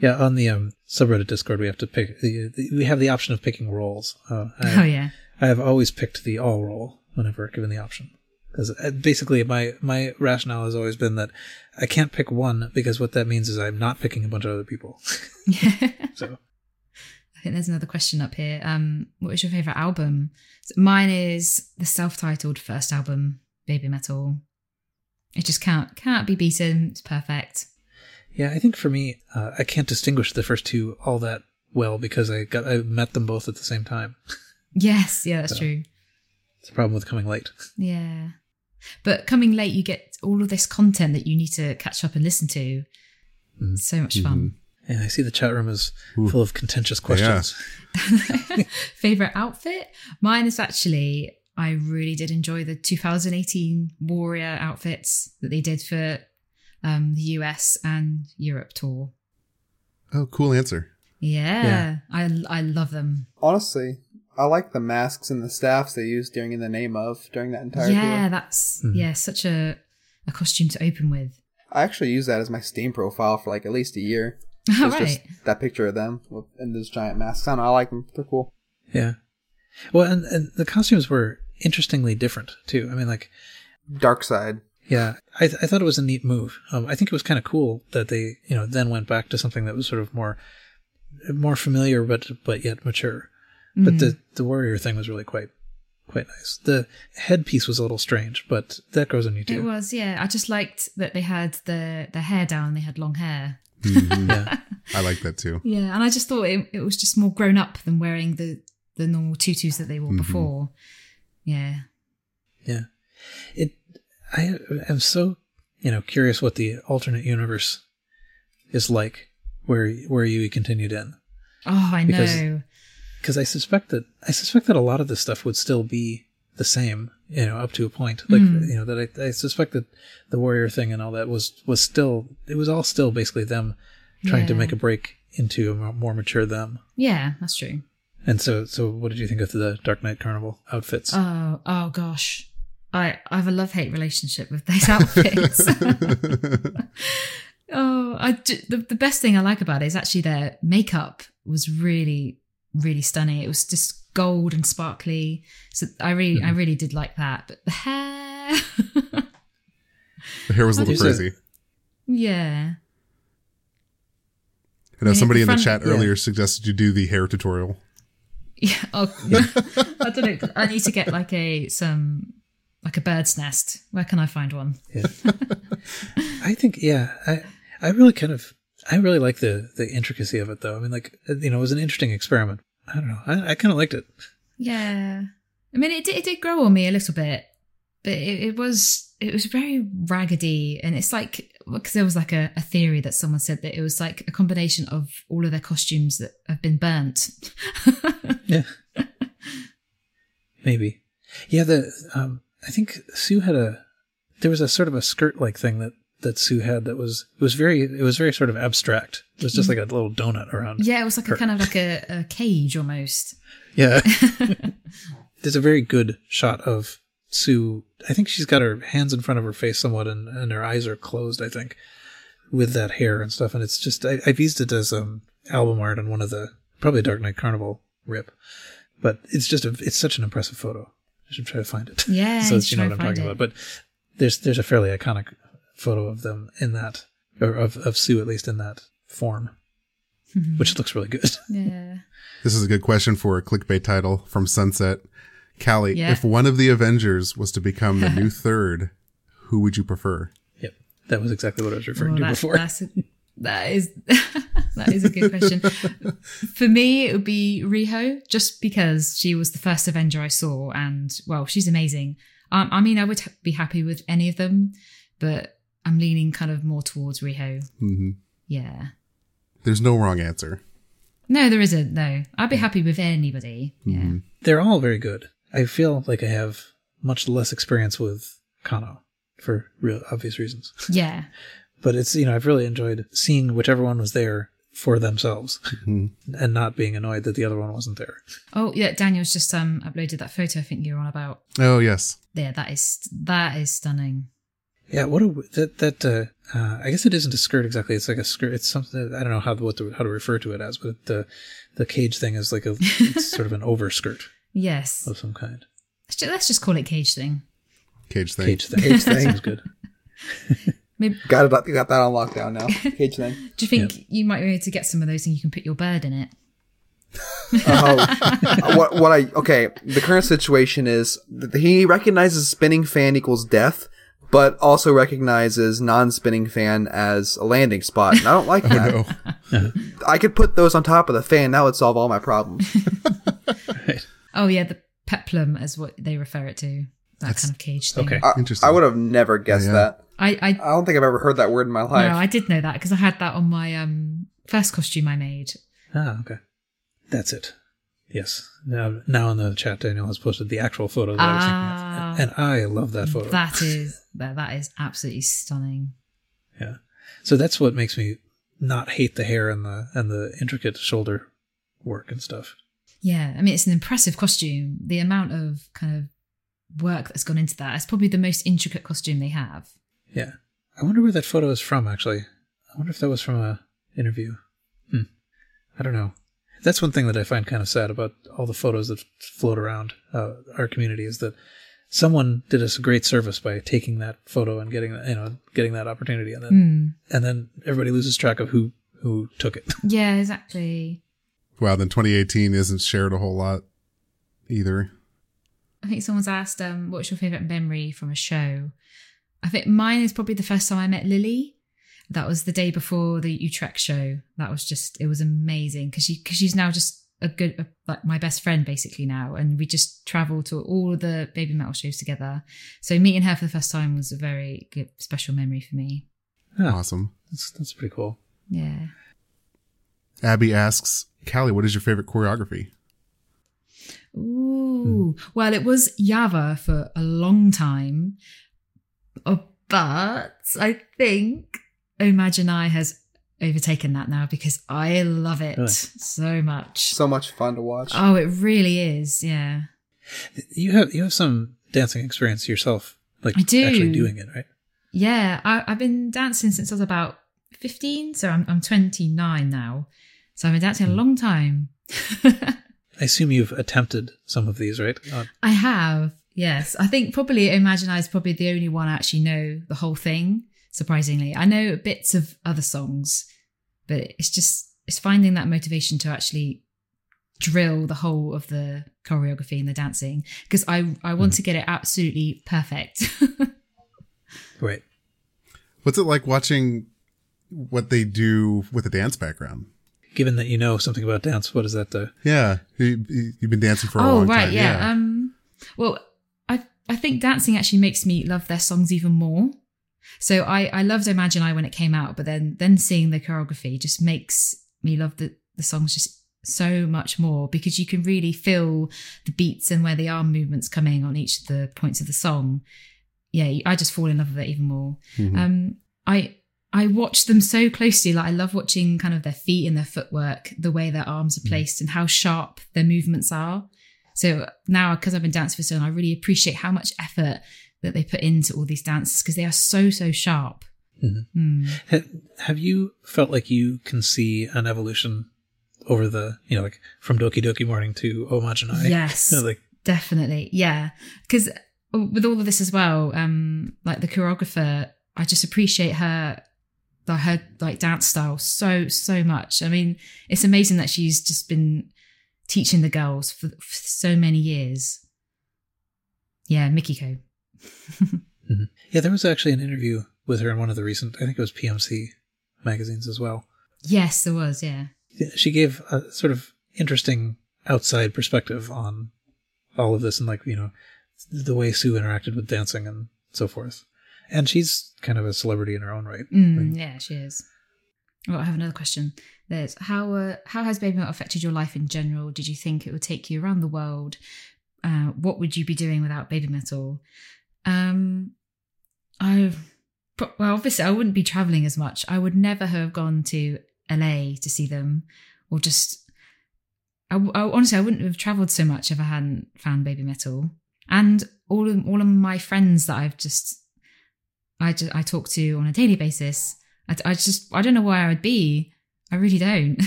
A: Yeah, on the um, subreddit Discord, we have to pick. The, the, we have the option of picking roles. Uh, I,
D: Oh, yeah.
A: I have always picked the all role whenever given the option. Because basically, my my rationale has always been that I can't pick one because what that means is I'm not picking a bunch of other people.
D: Yeah.
A: So
D: I think there's another question up here. Um, what is your favorite album? So mine is the self-titled first album, Baby Metal. It just can't can't be beaten. It's perfect.
A: Yeah, I think for me, uh, I can't distinguish the first two all that well because I got I met them both at the same time.
D: Yes, yeah, that's
A: So-
D: true.
A: It's a problem with coming late.
D: Yeah, but coming late, you get all of this content that you need to catch up and listen to.
A: Mm.
D: So much fun.
A: And I see the chat room is
B: Ooh.
A: full of contentious questions.
D: favorite outfit? Mine is actually. I really did enjoy the 2018 Warrior outfits that they did for um, the US and Europe tour.
B: Oh, cool answer.
D: Yeah,
A: Yeah.
D: I I love them.
C: Honestly, I like the masks and the staffs they used during In the Name of during that entire
D: yeah,
C: tour.
D: that's
A: Mhm.
D: yeah, such a a costume to open with.
C: I actually used that as my Steam profile for like at least a year.
D: All
C: It's
D: right.
C: just that picture of them with, in those giant masks. I don't know, I like them. They're cool.
A: Yeah. Well, and, and the costumes were interestingly different too. I mean, like,
C: Dark Side.
A: Yeah, I, th- I thought it was a neat move. Um, I think it was kind of cool that they, you know, then went back to something that was sort of more, more familiar, but but yet mature. But
D: Mm.
A: the the warrior thing was really quite, quite nice. The headpiece was a little strange, but that grows on you
D: It was, yeah. I just liked that they had the the hair down. They had long hair.
B: Mhm.
A: Yeah.
B: I like that too.
D: Yeah, and I just thought it, it was just more grown up than wearing the the normal tutus that they wore
B: Mhm.
D: before. Yeah.
A: Yeah. It I am so, you know, curious what the alternate universe is like where where you continued in.
D: Oh, I
A: Because-
D: know.
A: Because I suspect that I suspect that a lot of this stuff would still be the same, you know, up to a point. Like
D: Mm.
A: you know, that I, I suspect that the warrior thing and all that was was still it was all still basically them trying to make a break into a more mature them.
D: Yeah, that's true.
A: And so so what did you think of the Dark Night Carnival outfits?
D: Oh, oh gosh. I, I have a love hate relationship with those outfits. oh, I ju- the, the best thing I like about it is actually their makeup was really really stunning. It was just gold and sparkly. So I really,
A: Mm-hmm.
D: I really did like that. But the hair,
B: The hair was a little crazy.
D: yeah.
B: I know somebody in the chat
A: yeah.
B: earlier suggested you do the hair tutorial.
D: Yeah. Oh, I don't know. I need to get like a some like a bird's nest. Where can I find one?
A: I think, yeah, I, I really kind of, I really like the, the intricacy of it though. I mean, like, you know, it was an interesting experiment. I don't know. I, I kind of liked it.
D: Yeah. I mean, it did, it did grow on me a little bit, but it, it was it was very raggedy, and it's like because there was like a, a theory that someone said that it was like a combination of all of their costumes that have been burnt.
A: Yeah. Maybe. Yeah, the, um, I think Su had a, there was a sort of a skirt like thing that, that Su had that was, it was very, it was very sort of abstract. It was just like a little donut around.
D: yeah, it was like a kind of like a, a cage almost.
A: Yeah. There's a very good shot of Su. I think she's got her hands in front of her face somewhat and, and her eyes are closed, I think, with that hair and stuff. And it's just, I, I've used it as um, album art on one of the, probably Dark Night Carnival rip. But it's just a, it's such an impressive photo. I should try to find it.
D: Yeah,
A: so
D: you
A: you know what I'm talking
D: it.
A: about. But there's, there's a fairly iconic photo of them in that, or of, of Su at least in that form, mm-hmm. which looks really good.
D: Yeah.
B: This is a good question for a clickbait title from Sunset. Callie,
D: Yeah.
B: if one of the Avengers was to become the new third, who would you prefer?
A: Yep. That was exactly what I was referring
D: Well,
A: to
D: that-
A: before.
D: That's a, that is that is a good question. For me, it would be Riho, just because she was the first Avenger I saw, and well, she's amazing. Um, I mean, I would ha- be happy with any of them, but I'm leaning kind of more towards Riho.
B: hmm
D: Yeah.
B: There's no wrong answer.
D: No, there isn't. No, I'd be happy with anybody. Yeah.
A: They're all very good. I feel like I have much less experience with Kano for real obvious reasons.
D: Yeah.
A: But it's you know I've really enjoyed seeing whichever one was there for themselves
B: Mhm.
A: and not being annoyed that the other one wasn't there.
D: Oh, yeah. Daniel's just um uploaded that photo. I think you're on about.
B: Oh, yes.
D: Yeah, that is that is stunning.
A: Yeah, what a that that uh, uh, I guess it isn't a skirt exactly. It's like a skirt. It's something I don't know how what to, how to refer to it as, but the the cage thing is like a it's sort of an overskirt
D: Yes.
A: of some kind.
D: Let's ju- let's just call it cage thing.
B: Cage thing.
A: Cage thing. Cage thing is good.
D: Maybe
C: Got it. Got that on lockdown now. Cage thing.
D: Do you think you might be able to get some of those and you can put your bird in it?
C: Oh, uh, what what I okay. The current situation is that he recognizes spinning fan equals death, but also recognizes non-spinning fan as a landing spot. And I don't like that.
B: No.
C: I could put those on top of the fan. That would solve all my problems.
D: Oh yeah, the peplum is what they refer it to. That kind of cage thing.
A: Okay.
C: I,
B: Interesting.
C: I would have never guessed
B: Yeah.
C: that.
D: I I
C: I don't think I've ever heard that word in my life.
D: no, I did know that because I had that on my um first costume I made.
A: Ah, okay. That's it. Yes. Now, now in the chat, Daniel has posted the actual photo that I was
D: Ah.
A: thinking of. And I love that photo.
D: That is that that is absolutely stunning.
A: yeah. So that's what makes me not hate the hair and the and the intricate shoulder work and stuff.
D: Yeah, I mean it's an impressive costume. The amount of kind of work that's gone into that. It's probably the most intricate costume they have.
A: Yeah. I wonder where that photo is from, actually. I wonder if that was from a interview. Hmm. I don't know. That's one thing that I find kind of sad about all the photos that float around uh, our community is that someone did us a great service by taking that photo and getting that, you know, getting that opportunity, and then
D: Hmm.
A: and then everybody loses track of who who took it.
D: Yeah, exactly.
B: Wow, then 2018 isn't shared a whole lot either.
D: I think someone's asked, um, what's your favourite memory from a show? I think mine is probably the first time I met Lily. That was the day before the Utrecht show. That was just, it was amazing because she, cause she's now just a good, uh, like my best friend basically now. And we just travel to all of the baby metal shows together. So meeting her for the first time was a very good, special memory for me.
A: Yeah,
B: Awesome.
A: that's that's pretty cool.
D: Yeah.
B: Abby asks, Callie, what is your favorite choreography?
D: Ooh. Well, it was Yava for a long time. Oh, but I think Omaginai has overtaken that now because I love it
A: Really?
D: so much.
C: So much fun to watch.
D: Oh, it really is. Yeah.
A: You have you have some dancing experience yourself, like
D: I do.
A: actually doing it, right?
D: Yeah. I, I've been dancing since I was about 15. So I'm, I'm 29 now. So I've been dancing a long time.
A: I assume you've attempted some of these, right? Uh,
D: I have, yes. I think probably Imagine I is probably the only one I actually know the whole thing, surprisingly. I know bits of other songs, but it's just, it's finding that motivation to actually drill the whole of the choreography and the dancing because I, I want to get it absolutely perfect.
A: right.
B: What's it like watching what they do with a dance background?
A: Given that you know something about dance, what does that do?
B: Yeah, you, you've been dancing for a
D: oh,
B: long
D: right,
B: time.
D: yeah. Um, well, I think dancing actually makes me love their songs even more. So I I loved Imagine I when it came out, but then then seeing the choreography just makes me love the the songs just so much more because you can really feel the beats and where the arm movements coming on each of the points of the song. Yeah, I just fall in love with it even more.
B: Mhm.
D: Um, I I watch them so closely. Like I love watching kind of their feet and their footwork, the way their arms are placed, and how sharp their movements are. So now, because I've been dancing for so long, I really appreciate how much effort that they put into all these dances because they are so so sharp.
A: Mhm.
D: Hmm.
A: Ha- Have you felt like you can see an evolution over the, you know, like from Doki Doki Morning to Omajanai?
D: Yes.
A: Like,
D: Definitely, yeah. Because with all of this as well, um, like the choreographer, I just appreciate her, her like dance style so so much. I mean, it's amazing that she's just been teaching the girls for, for so many years. Yeah, Mikiko.
A: yeah, there was actually an interview with her in one of the recent, I think it was PMC magazines as well.
D: Yes, there was. Yeah,
A: She gave a sort of interesting outside perspective on all of this and like, you know, the way Su interacted with dancing and so forth. And she's kind of a celebrity in her own right.
D: mm, yeah, she is. Oh, I have another question. There's how uh, how has Baby Metal affected your life in general? Did you think it would take you around the world? Uh, what would you be doing without Baby Metal? Um, I well, obviously, I wouldn't be traveling as much. I would never have gone to LA to see them, or just. I, I honestly, I wouldn't have traveled so much if I hadn't found Baby Metal, and all of all of my friends that I've just, I just I talk to on a daily basis. I, I just I don't know where I would be. I really don't.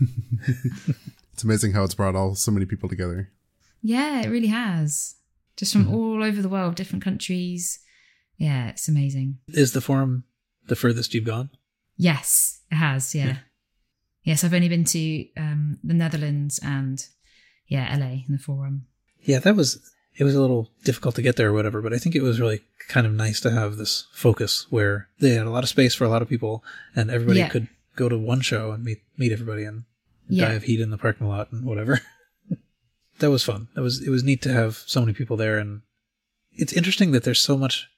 B: It's amazing how it's brought all so many people together.
D: yeah, it really has. Just from all over the world, different countries. Yeah, it's amazing.
A: Is the forum the furthest you've gone?
D: Yes, it has. Yeah.
A: Yeah.
D: Yes, I've only been to um, the Netherlands and yeah, LA in the forum.
A: Yeah, that was it was a little difficult to get there or whatever, but I think it was really kind of nice to have this focus where they had a lot of space for a lot of people and everybody
D: Yeah.
A: could go to one show and meet meet everybody and
D: Yeah.
A: die of heat in the parking lot and whatever. that was fun. That was it was neat to have so many people there and it's interesting that there's so much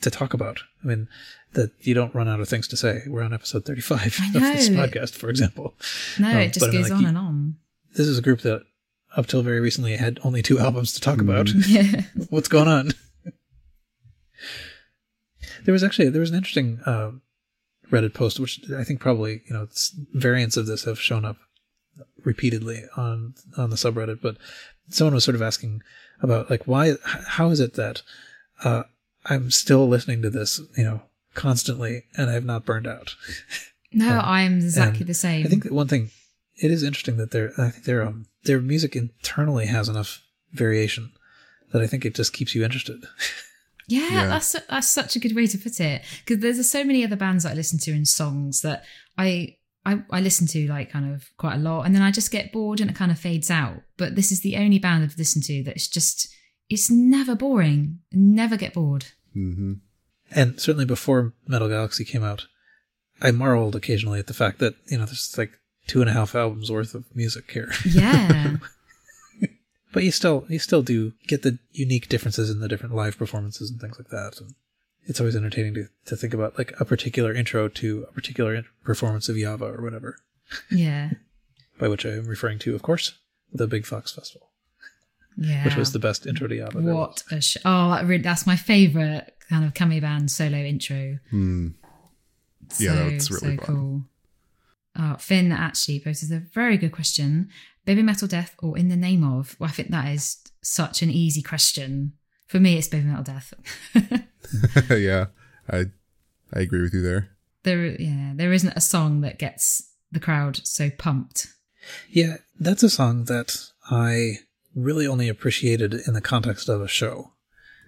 A: to talk about. I mean, that you don't run out of things to say. We're on episode 35
D: I
A: of this podcast, for example.
D: No,
A: Um,
D: it just
A: but I mean,
D: goes
A: like,
D: on and on.
A: This is a group that up till very recently had only two albums to talk about.
D: Yeah.
A: What's going on? there was actually there was an interesting uh, Reddit post, which I think probably you know variants of this have shown up repeatedly on on the subreddit. But someone was sort of asking about like why, how is it that uh, I'm still listening to this, you know, constantly, and I've not burned out.
D: No,
A: Um,
D: I'm exactly the same.
A: I think that one thing it is interesting that their I think their um, their music internally has enough variation that I think it just keeps you interested.
D: Yeah,
B: Yeah.
D: that's that's such a good way to put it. Because there's so many other bands that I listen to in songs that I, I I listen to like kind of quite a lot, and then I just get bored and it kind of fades out. But this is the only band I've listened to that's just it's never boring, never get bored.
B: hmm
A: And certainly before Metal Galaxy came out, I marveled occasionally at the fact that, you know, there's like two and a half albums worth of music here.
D: Yeah,
A: but you still you still do get the unique differences in the different live performances and things like that. And it's always entertaining to, to think about like a particular intro to a particular performance of Yava or whatever,
D: yeah,
A: by which I am referring to, of course, the Big Fox Festival,
D: yeah.
A: which was the best intro to Yava. there
D: what a sh- oh that really, that's my favorite kind of Kami band solo intro.
B: Mm. Yeah,
D: so,
B: that's really
D: so cool. Oh, Finn actually poses a very good question. Baby Metal Death or In the Name of? Well, I think that is such an easy question. For me, it's Baby Metal Death.
B: yeah, I I agree with you there.
D: there, yeah, there isn't a song that gets the crowd so pumped.
A: Yeah, that's a song that I really only appreciated in the context of a show.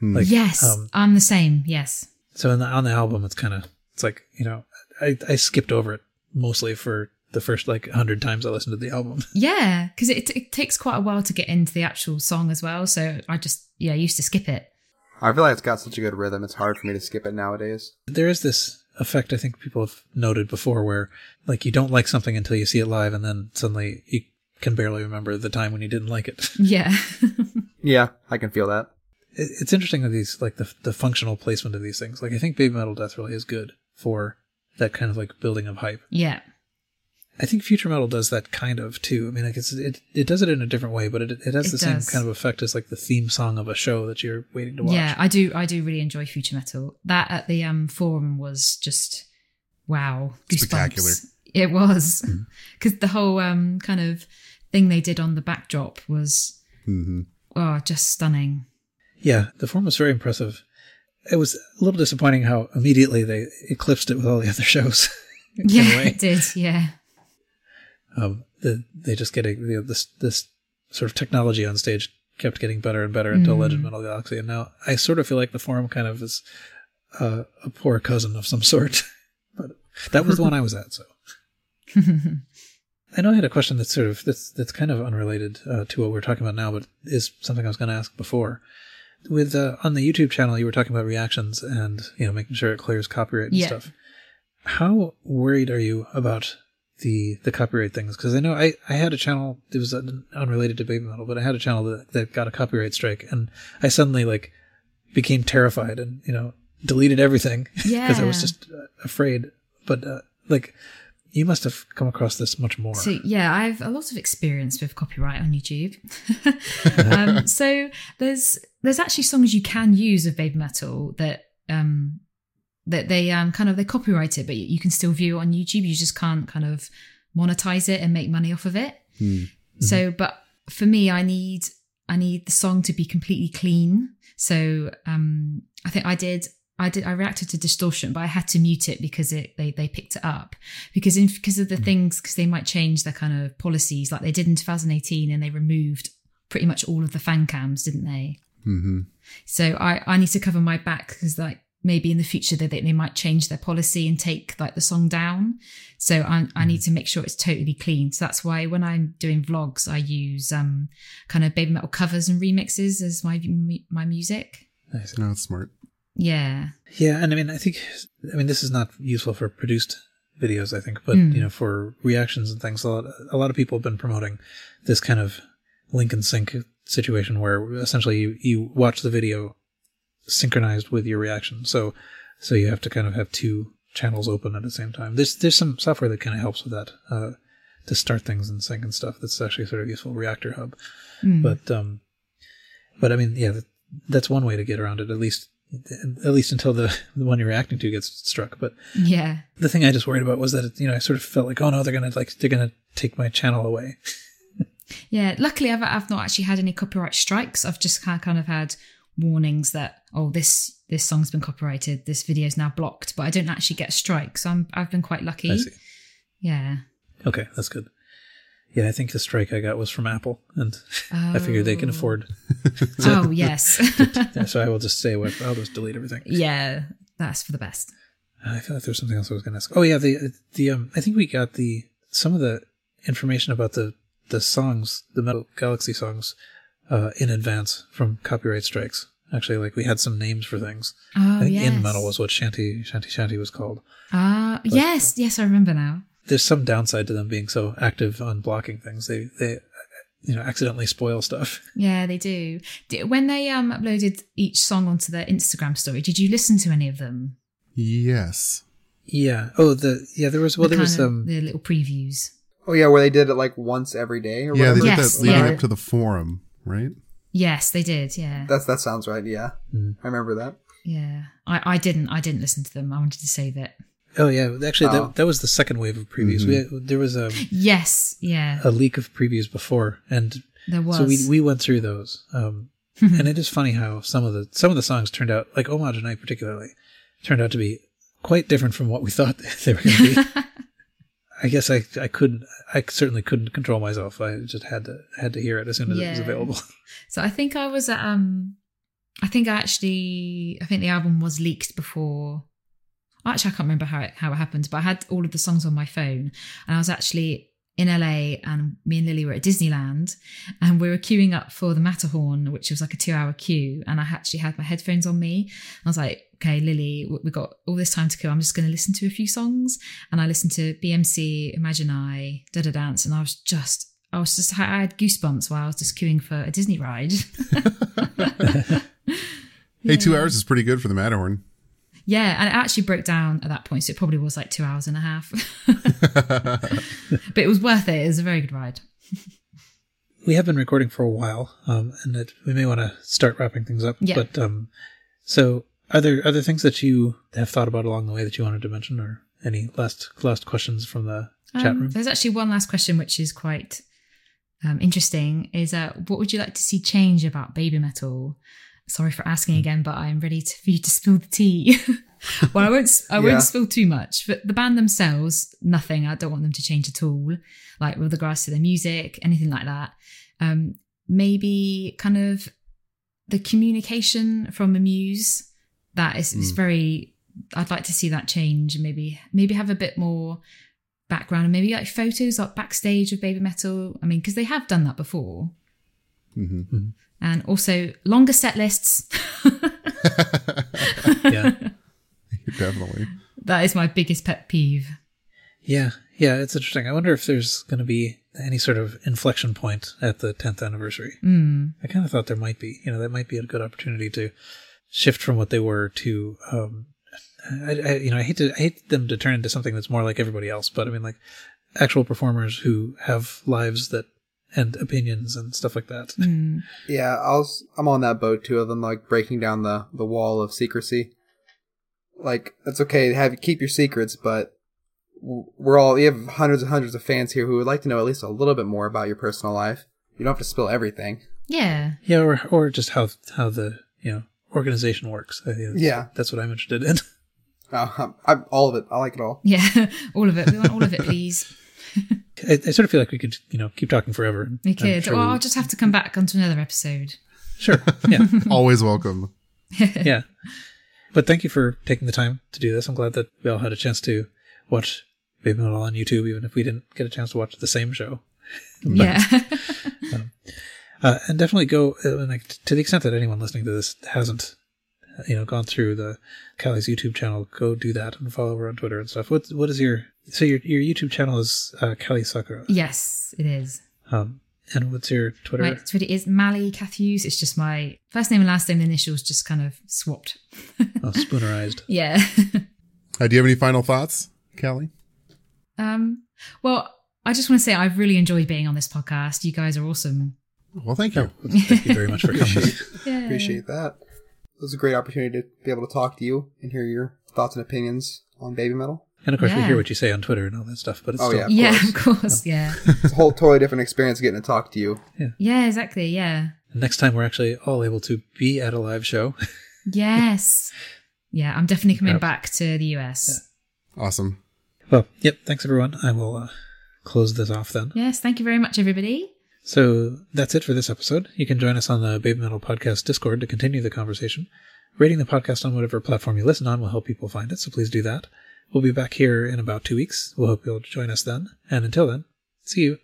A: Like,
D: yes,
A: um,
D: I'm the same. Yes.
A: So in the, on the album, it's kind of it's like you know I, I skipped over it mostly for the first like hundred times I listened to the album.
D: Yeah, because it, it takes quite a while to get into the actual song as well. So I just yeah used to skip it.
C: I feel like it's got such a good rhythm. It's hard for me to skip it nowadays.
A: there is this effect I think people have noted before where like you don't like something until you see it live, and then suddenly you can barely remember the time when you didn't like it.
D: Yeah.
C: Yeah, I can feel that.
A: It's interesting that these like the the functional placement of these things. Like I think Baby Metal Death really is good for that kind of like building of hype.
D: yeah.
A: I think future metal does that kind of too. I mean, like it's, it it does it in a different way, but it it has
D: It
A: the same kind of effect as like the theme song of a show that you're waiting to watch.
D: Yeah, I do. I do really enjoy future metal. That at the um forum was just wow, goosebumps.
B: Spectacular.
D: It was
A: Mm-hmm.
D: because the whole um kind of thing they did on the backdrop was
B: hmm
D: oh just stunning.
A: yeah. The form was very impressive. It was a little disappointing how immediately they eclipsed it with all the other shows.
D: Yeah, it did. Yeah,
A: um, the, they just getting you know, this this sort of technology on stage kept getting better and better until
D: Mm.
A: Legend Metal Galaxy, and now I sort of feel like the forum kind of is uh, a poor cousin of some sort. but that was the one I was at, so. I know I had a question that's sort of that's that's kind of unrelated uh, to what we're talking about now, but is something I was going to ask before. With uh, on the YouTube channel, you were talking about reactions and you know making sure it clears copyright and
D: Yeah.
A: stuff. How worried are you about the the copyright things? Because I know I, I had a channel that was unrelated to baby metal, but I had a channel that, that got a copyright strike, and I suddenly like became terrified and you know deleted everything because I was just uh, afraid. But uh, like you must have come across this much more.
D: So yeah, I have a lot of experience with copyright on YouTube. um, so there's there's actually songs you can use of baby metal that um that they um kind of they copyright it, but you can still view it on YouTube. You just can't kind of monetize it and make money off of it. So, but for me, I need I need the song to be completely clean. So, um, I think I did. I did. I reacted to distortion, but I had to mute it because it they they picked it up because in because of the things because they might change their kind of policies like they did in 2018 and they removed pretty much all of the fan cams, didn't they?
B: hmm
D: So I I need to cover my back because like maybe in the future they they might change their policy and take like the song down. So I I need to make sure it's totally clean. So that's why when I'm doing vlogs I use um kind of baby metal covers and remixes as my my music.
A: Nice.
B: No, that's smart.
D: Yeah.
A: Yeah, and I mean, I think, I mean, this is not useful for produced videos, I think, but
D: Mm.
A: you know, for reactions and things, a lot, a lot of people have been promoting this kind of link and sync situation where essentially you, you watch the video synchronized with your reaction. So, so you have to kind of have two channels open at the same time. There's, there's some software that kind of helps with that, uh, to start things in sync and stuff. That's actually sort of useful. Reactor Hub.
D: Mm.
A: But um, but I mean, yeah, that, that's one way to get around it. At least, at least until the the one you're reacting to gets struck. But
D: yeah.
A: the thing I just worried about was that it, you know I sort of felt like, oh no, they're gonna like they're gonna take my channel away.
D: Yeah, luckily I've I've not actually had any copyright strikes. I've just kind kind of had warnings that oh this this song's been copyrighted, this video's now blocked, but I don't actually get a strike, so I'm I've been quite lucky. Yeah.
A: Okay, that's good. Yeah, I think the strike I got was from Apple, and I figured they can
D: Oh.
A: afford.
D: Oh yes.
A: So I will just say what I'll just delete everything.
D: yeah, that's for the best.
A: I feel like there's something else I was going to ask. Oh yeah, the the um, I think we got the some of the information about the the songs, the Metal Galaxy songs, uh, in advance from copyright strikes. Actually, like we had some names for things.
D: Oh
A: I think
D: yes.
A: in metal was what Shanti Shanti Shanti was called.
D: Ah yes, yes, I remember now.
A: There's some downside to them being so active on blocking things. They they you know accidentally spoil stuff.
D: Yeah, they do. Di- When they um uploaded each song onto their Instagram story, did you listen to any of them?
B: Yes.
A: Yeah. Oh, the yeah. There was well,
D: the
A: there was
D: some
A: um.
D: the little previews.
C: Oh yeah, where they did it like once every day or
B: Yeah, they did
D: Yes,
B: that leading
D: yeah.
B: up to the forum, right?
D: Yes, they did. Yeah,
C: That's that sounds right. Yeah,
A: Mhm.
C: I remember that.
D: yeah. I, I didn't. I didn't listen to them. I wanted to save it.
A: Oh yeah. Actually,
C: Oh.
A: that that was the second wave of previews. We there was a
D: Yes. Yeah.
A: a leak of previews before, and
D: There was.
A: So we we went through those, um, and it is funny how some of the some of the songs turned out, like Homage Night particularly, turned out to be quite different from what we thought they were going to be. I guess I I couldn't I certainly couldn't control myself. I just had to had to hear it as soon as it was available.
D: So I think I was at um I think I actually I think the album was leaked before actually I can't remember how it how it happened, but I had all of the songs on my phone and I was actually in LA and me and Lily were at Disneyland and we were queuing up for the Matterhorn, which was like a two hour queue. And I actually had my headphones on me. I was like, okay, Lily, we've got all this time to kill. I'm just going to listen to a few songs. And I listened to BMC, Imagine I, Da Da Dance. And I was just, I was just, I had goosebumps while I was just queuing for a Disney ride.
B: Hey, two hours is pretty good for the Matterhorn.
D: Yeah, and it actually broke down at that point, so it probably was like two hours and a half. but it was worth it. It was a very good ride.
A: we have been recording for a while, um, and it, we may want to start wrapping things up.
D: Yeah.
A: But um, so are there other things that you have thought about along the way that you wanted to mention, or any last last questions from the chat
D: Um,
A: room?
D: There's actually one last question, which is quite um, interesting. Is uh, what would you like to see change about baby metal? Sorry for asking again, but I'm ready to, for you to spill the tea. well, I won't. I
C: Yeah.
D: won't spill too much. But the band themselves, nothing. I don't want them to change at all. Like with regards to their music, anything like that. Um, maybe kind of the communication from Amuse. That is, is
B: Mm.
D: very. I'd like to see that change. and Maybe maybe have a bit more background and maybe like photos like backstage of baby metal. I mean, because they have done that before.
B: Hmm
D: And also longer set lists.
A: yeah,
B: Definitely.
D: that is my biggest pet peeve.
A: yeah, yeah. It's interesting. I wonder if there's going to be any sort of inflection point at the 10th anniversary.
D: Mm.
A: I kind of thought there might be. You know, that might be a good opportunity to shift from what they were to. Um, I, I, you know, I hate to I hate them to turn into something that's more like everybody else, but I mean, like actual performers who have lives that and opinions and stuff like that.
D: Mm.
C: Yeah, I was. I'm on that boat too. Of them like breaking down the the wall of secrecy. Like it's okay to have keep your secrets, but we're all. You have hundreds and hundreds of fans here who would like to know at least a little bit more about your personal life. You don't have to spill everything.
D: Yeah.
A: Yeah, or or just how how the you know organization works. I think that's,
C: Yeah.
A: that's what I'm interested in.
C: Uh, I'm, I'm, all of it. I like it all.
D: Yeah. all of it. We want all of it, please.
A: I, I sort of feel like we could you know keep talking forever.
D: We could.
A: sure
D: or
A: we-
D: I'll just have to come back onto another episode.
A: sure. Yeah.
B: Always welcome.
A: yeah. But thank you for taking the time to do this. I'm glad that we all had a chance to watch Baby Metal on YouTube, even if we didn't get a chance to watch the same show.
D: yeah.
A: Uh, and definitely go uh, like to the extent that anyone listening to this hasn't, uh, you know, gone through the Callie's YouTube channel. Go do that and follow her on Twitter and stuff. What what is your so your your YouTube channel is uh, Callie Sakura.
D: yes, it is.
A: Um, and what's your Twitter?
D: My Twitter is Mally Catthews. It's just my first name and last name. The initials just kind of swapped.
A: Oh, spoonerized.
D: Yeah.
B: Uh, do you have any final thoughts, Kelly?
D: um. Well, I just want to say I've really enjoyed being on this podcast. You guys are awesome.
B: Well, thank you.
A: No, thank you very much for coming.
C: Appreciate,
D: Yeah.
C: appreciate that. It was a great opportunity to be able to talk to you and hear your thoughts and opinions on baby metal.
A: And of course, we hear what you say on Twitter and all that stuff. But it's
C: Oh,
A: still,
C: yeah.
D: Yeah,
C: course.
D: of course. Yeah.
C: It's a whole totally different experience getting to talk to you.
D: Yeah, yeah exactly. Yeah.
A: next time we're actually all able to be at a live show.
D: Yes. Yeah, I'm definitely coming
A: Yeah.
D: back to the US.
B: Awesome.
A: Well, yep. Thanks everyone. I will uh, close this off then.
D: Yes, thank you very much, everybody.
A: So that's it for this episode. You can join us on the Baby Metal Podcast Discord to continue the conversation. Rating the podcast on whatever platform you listen on will help people find it, so please do that. We'll be back here in about two weeks. We'll hope you'll join us then. And until then, see you.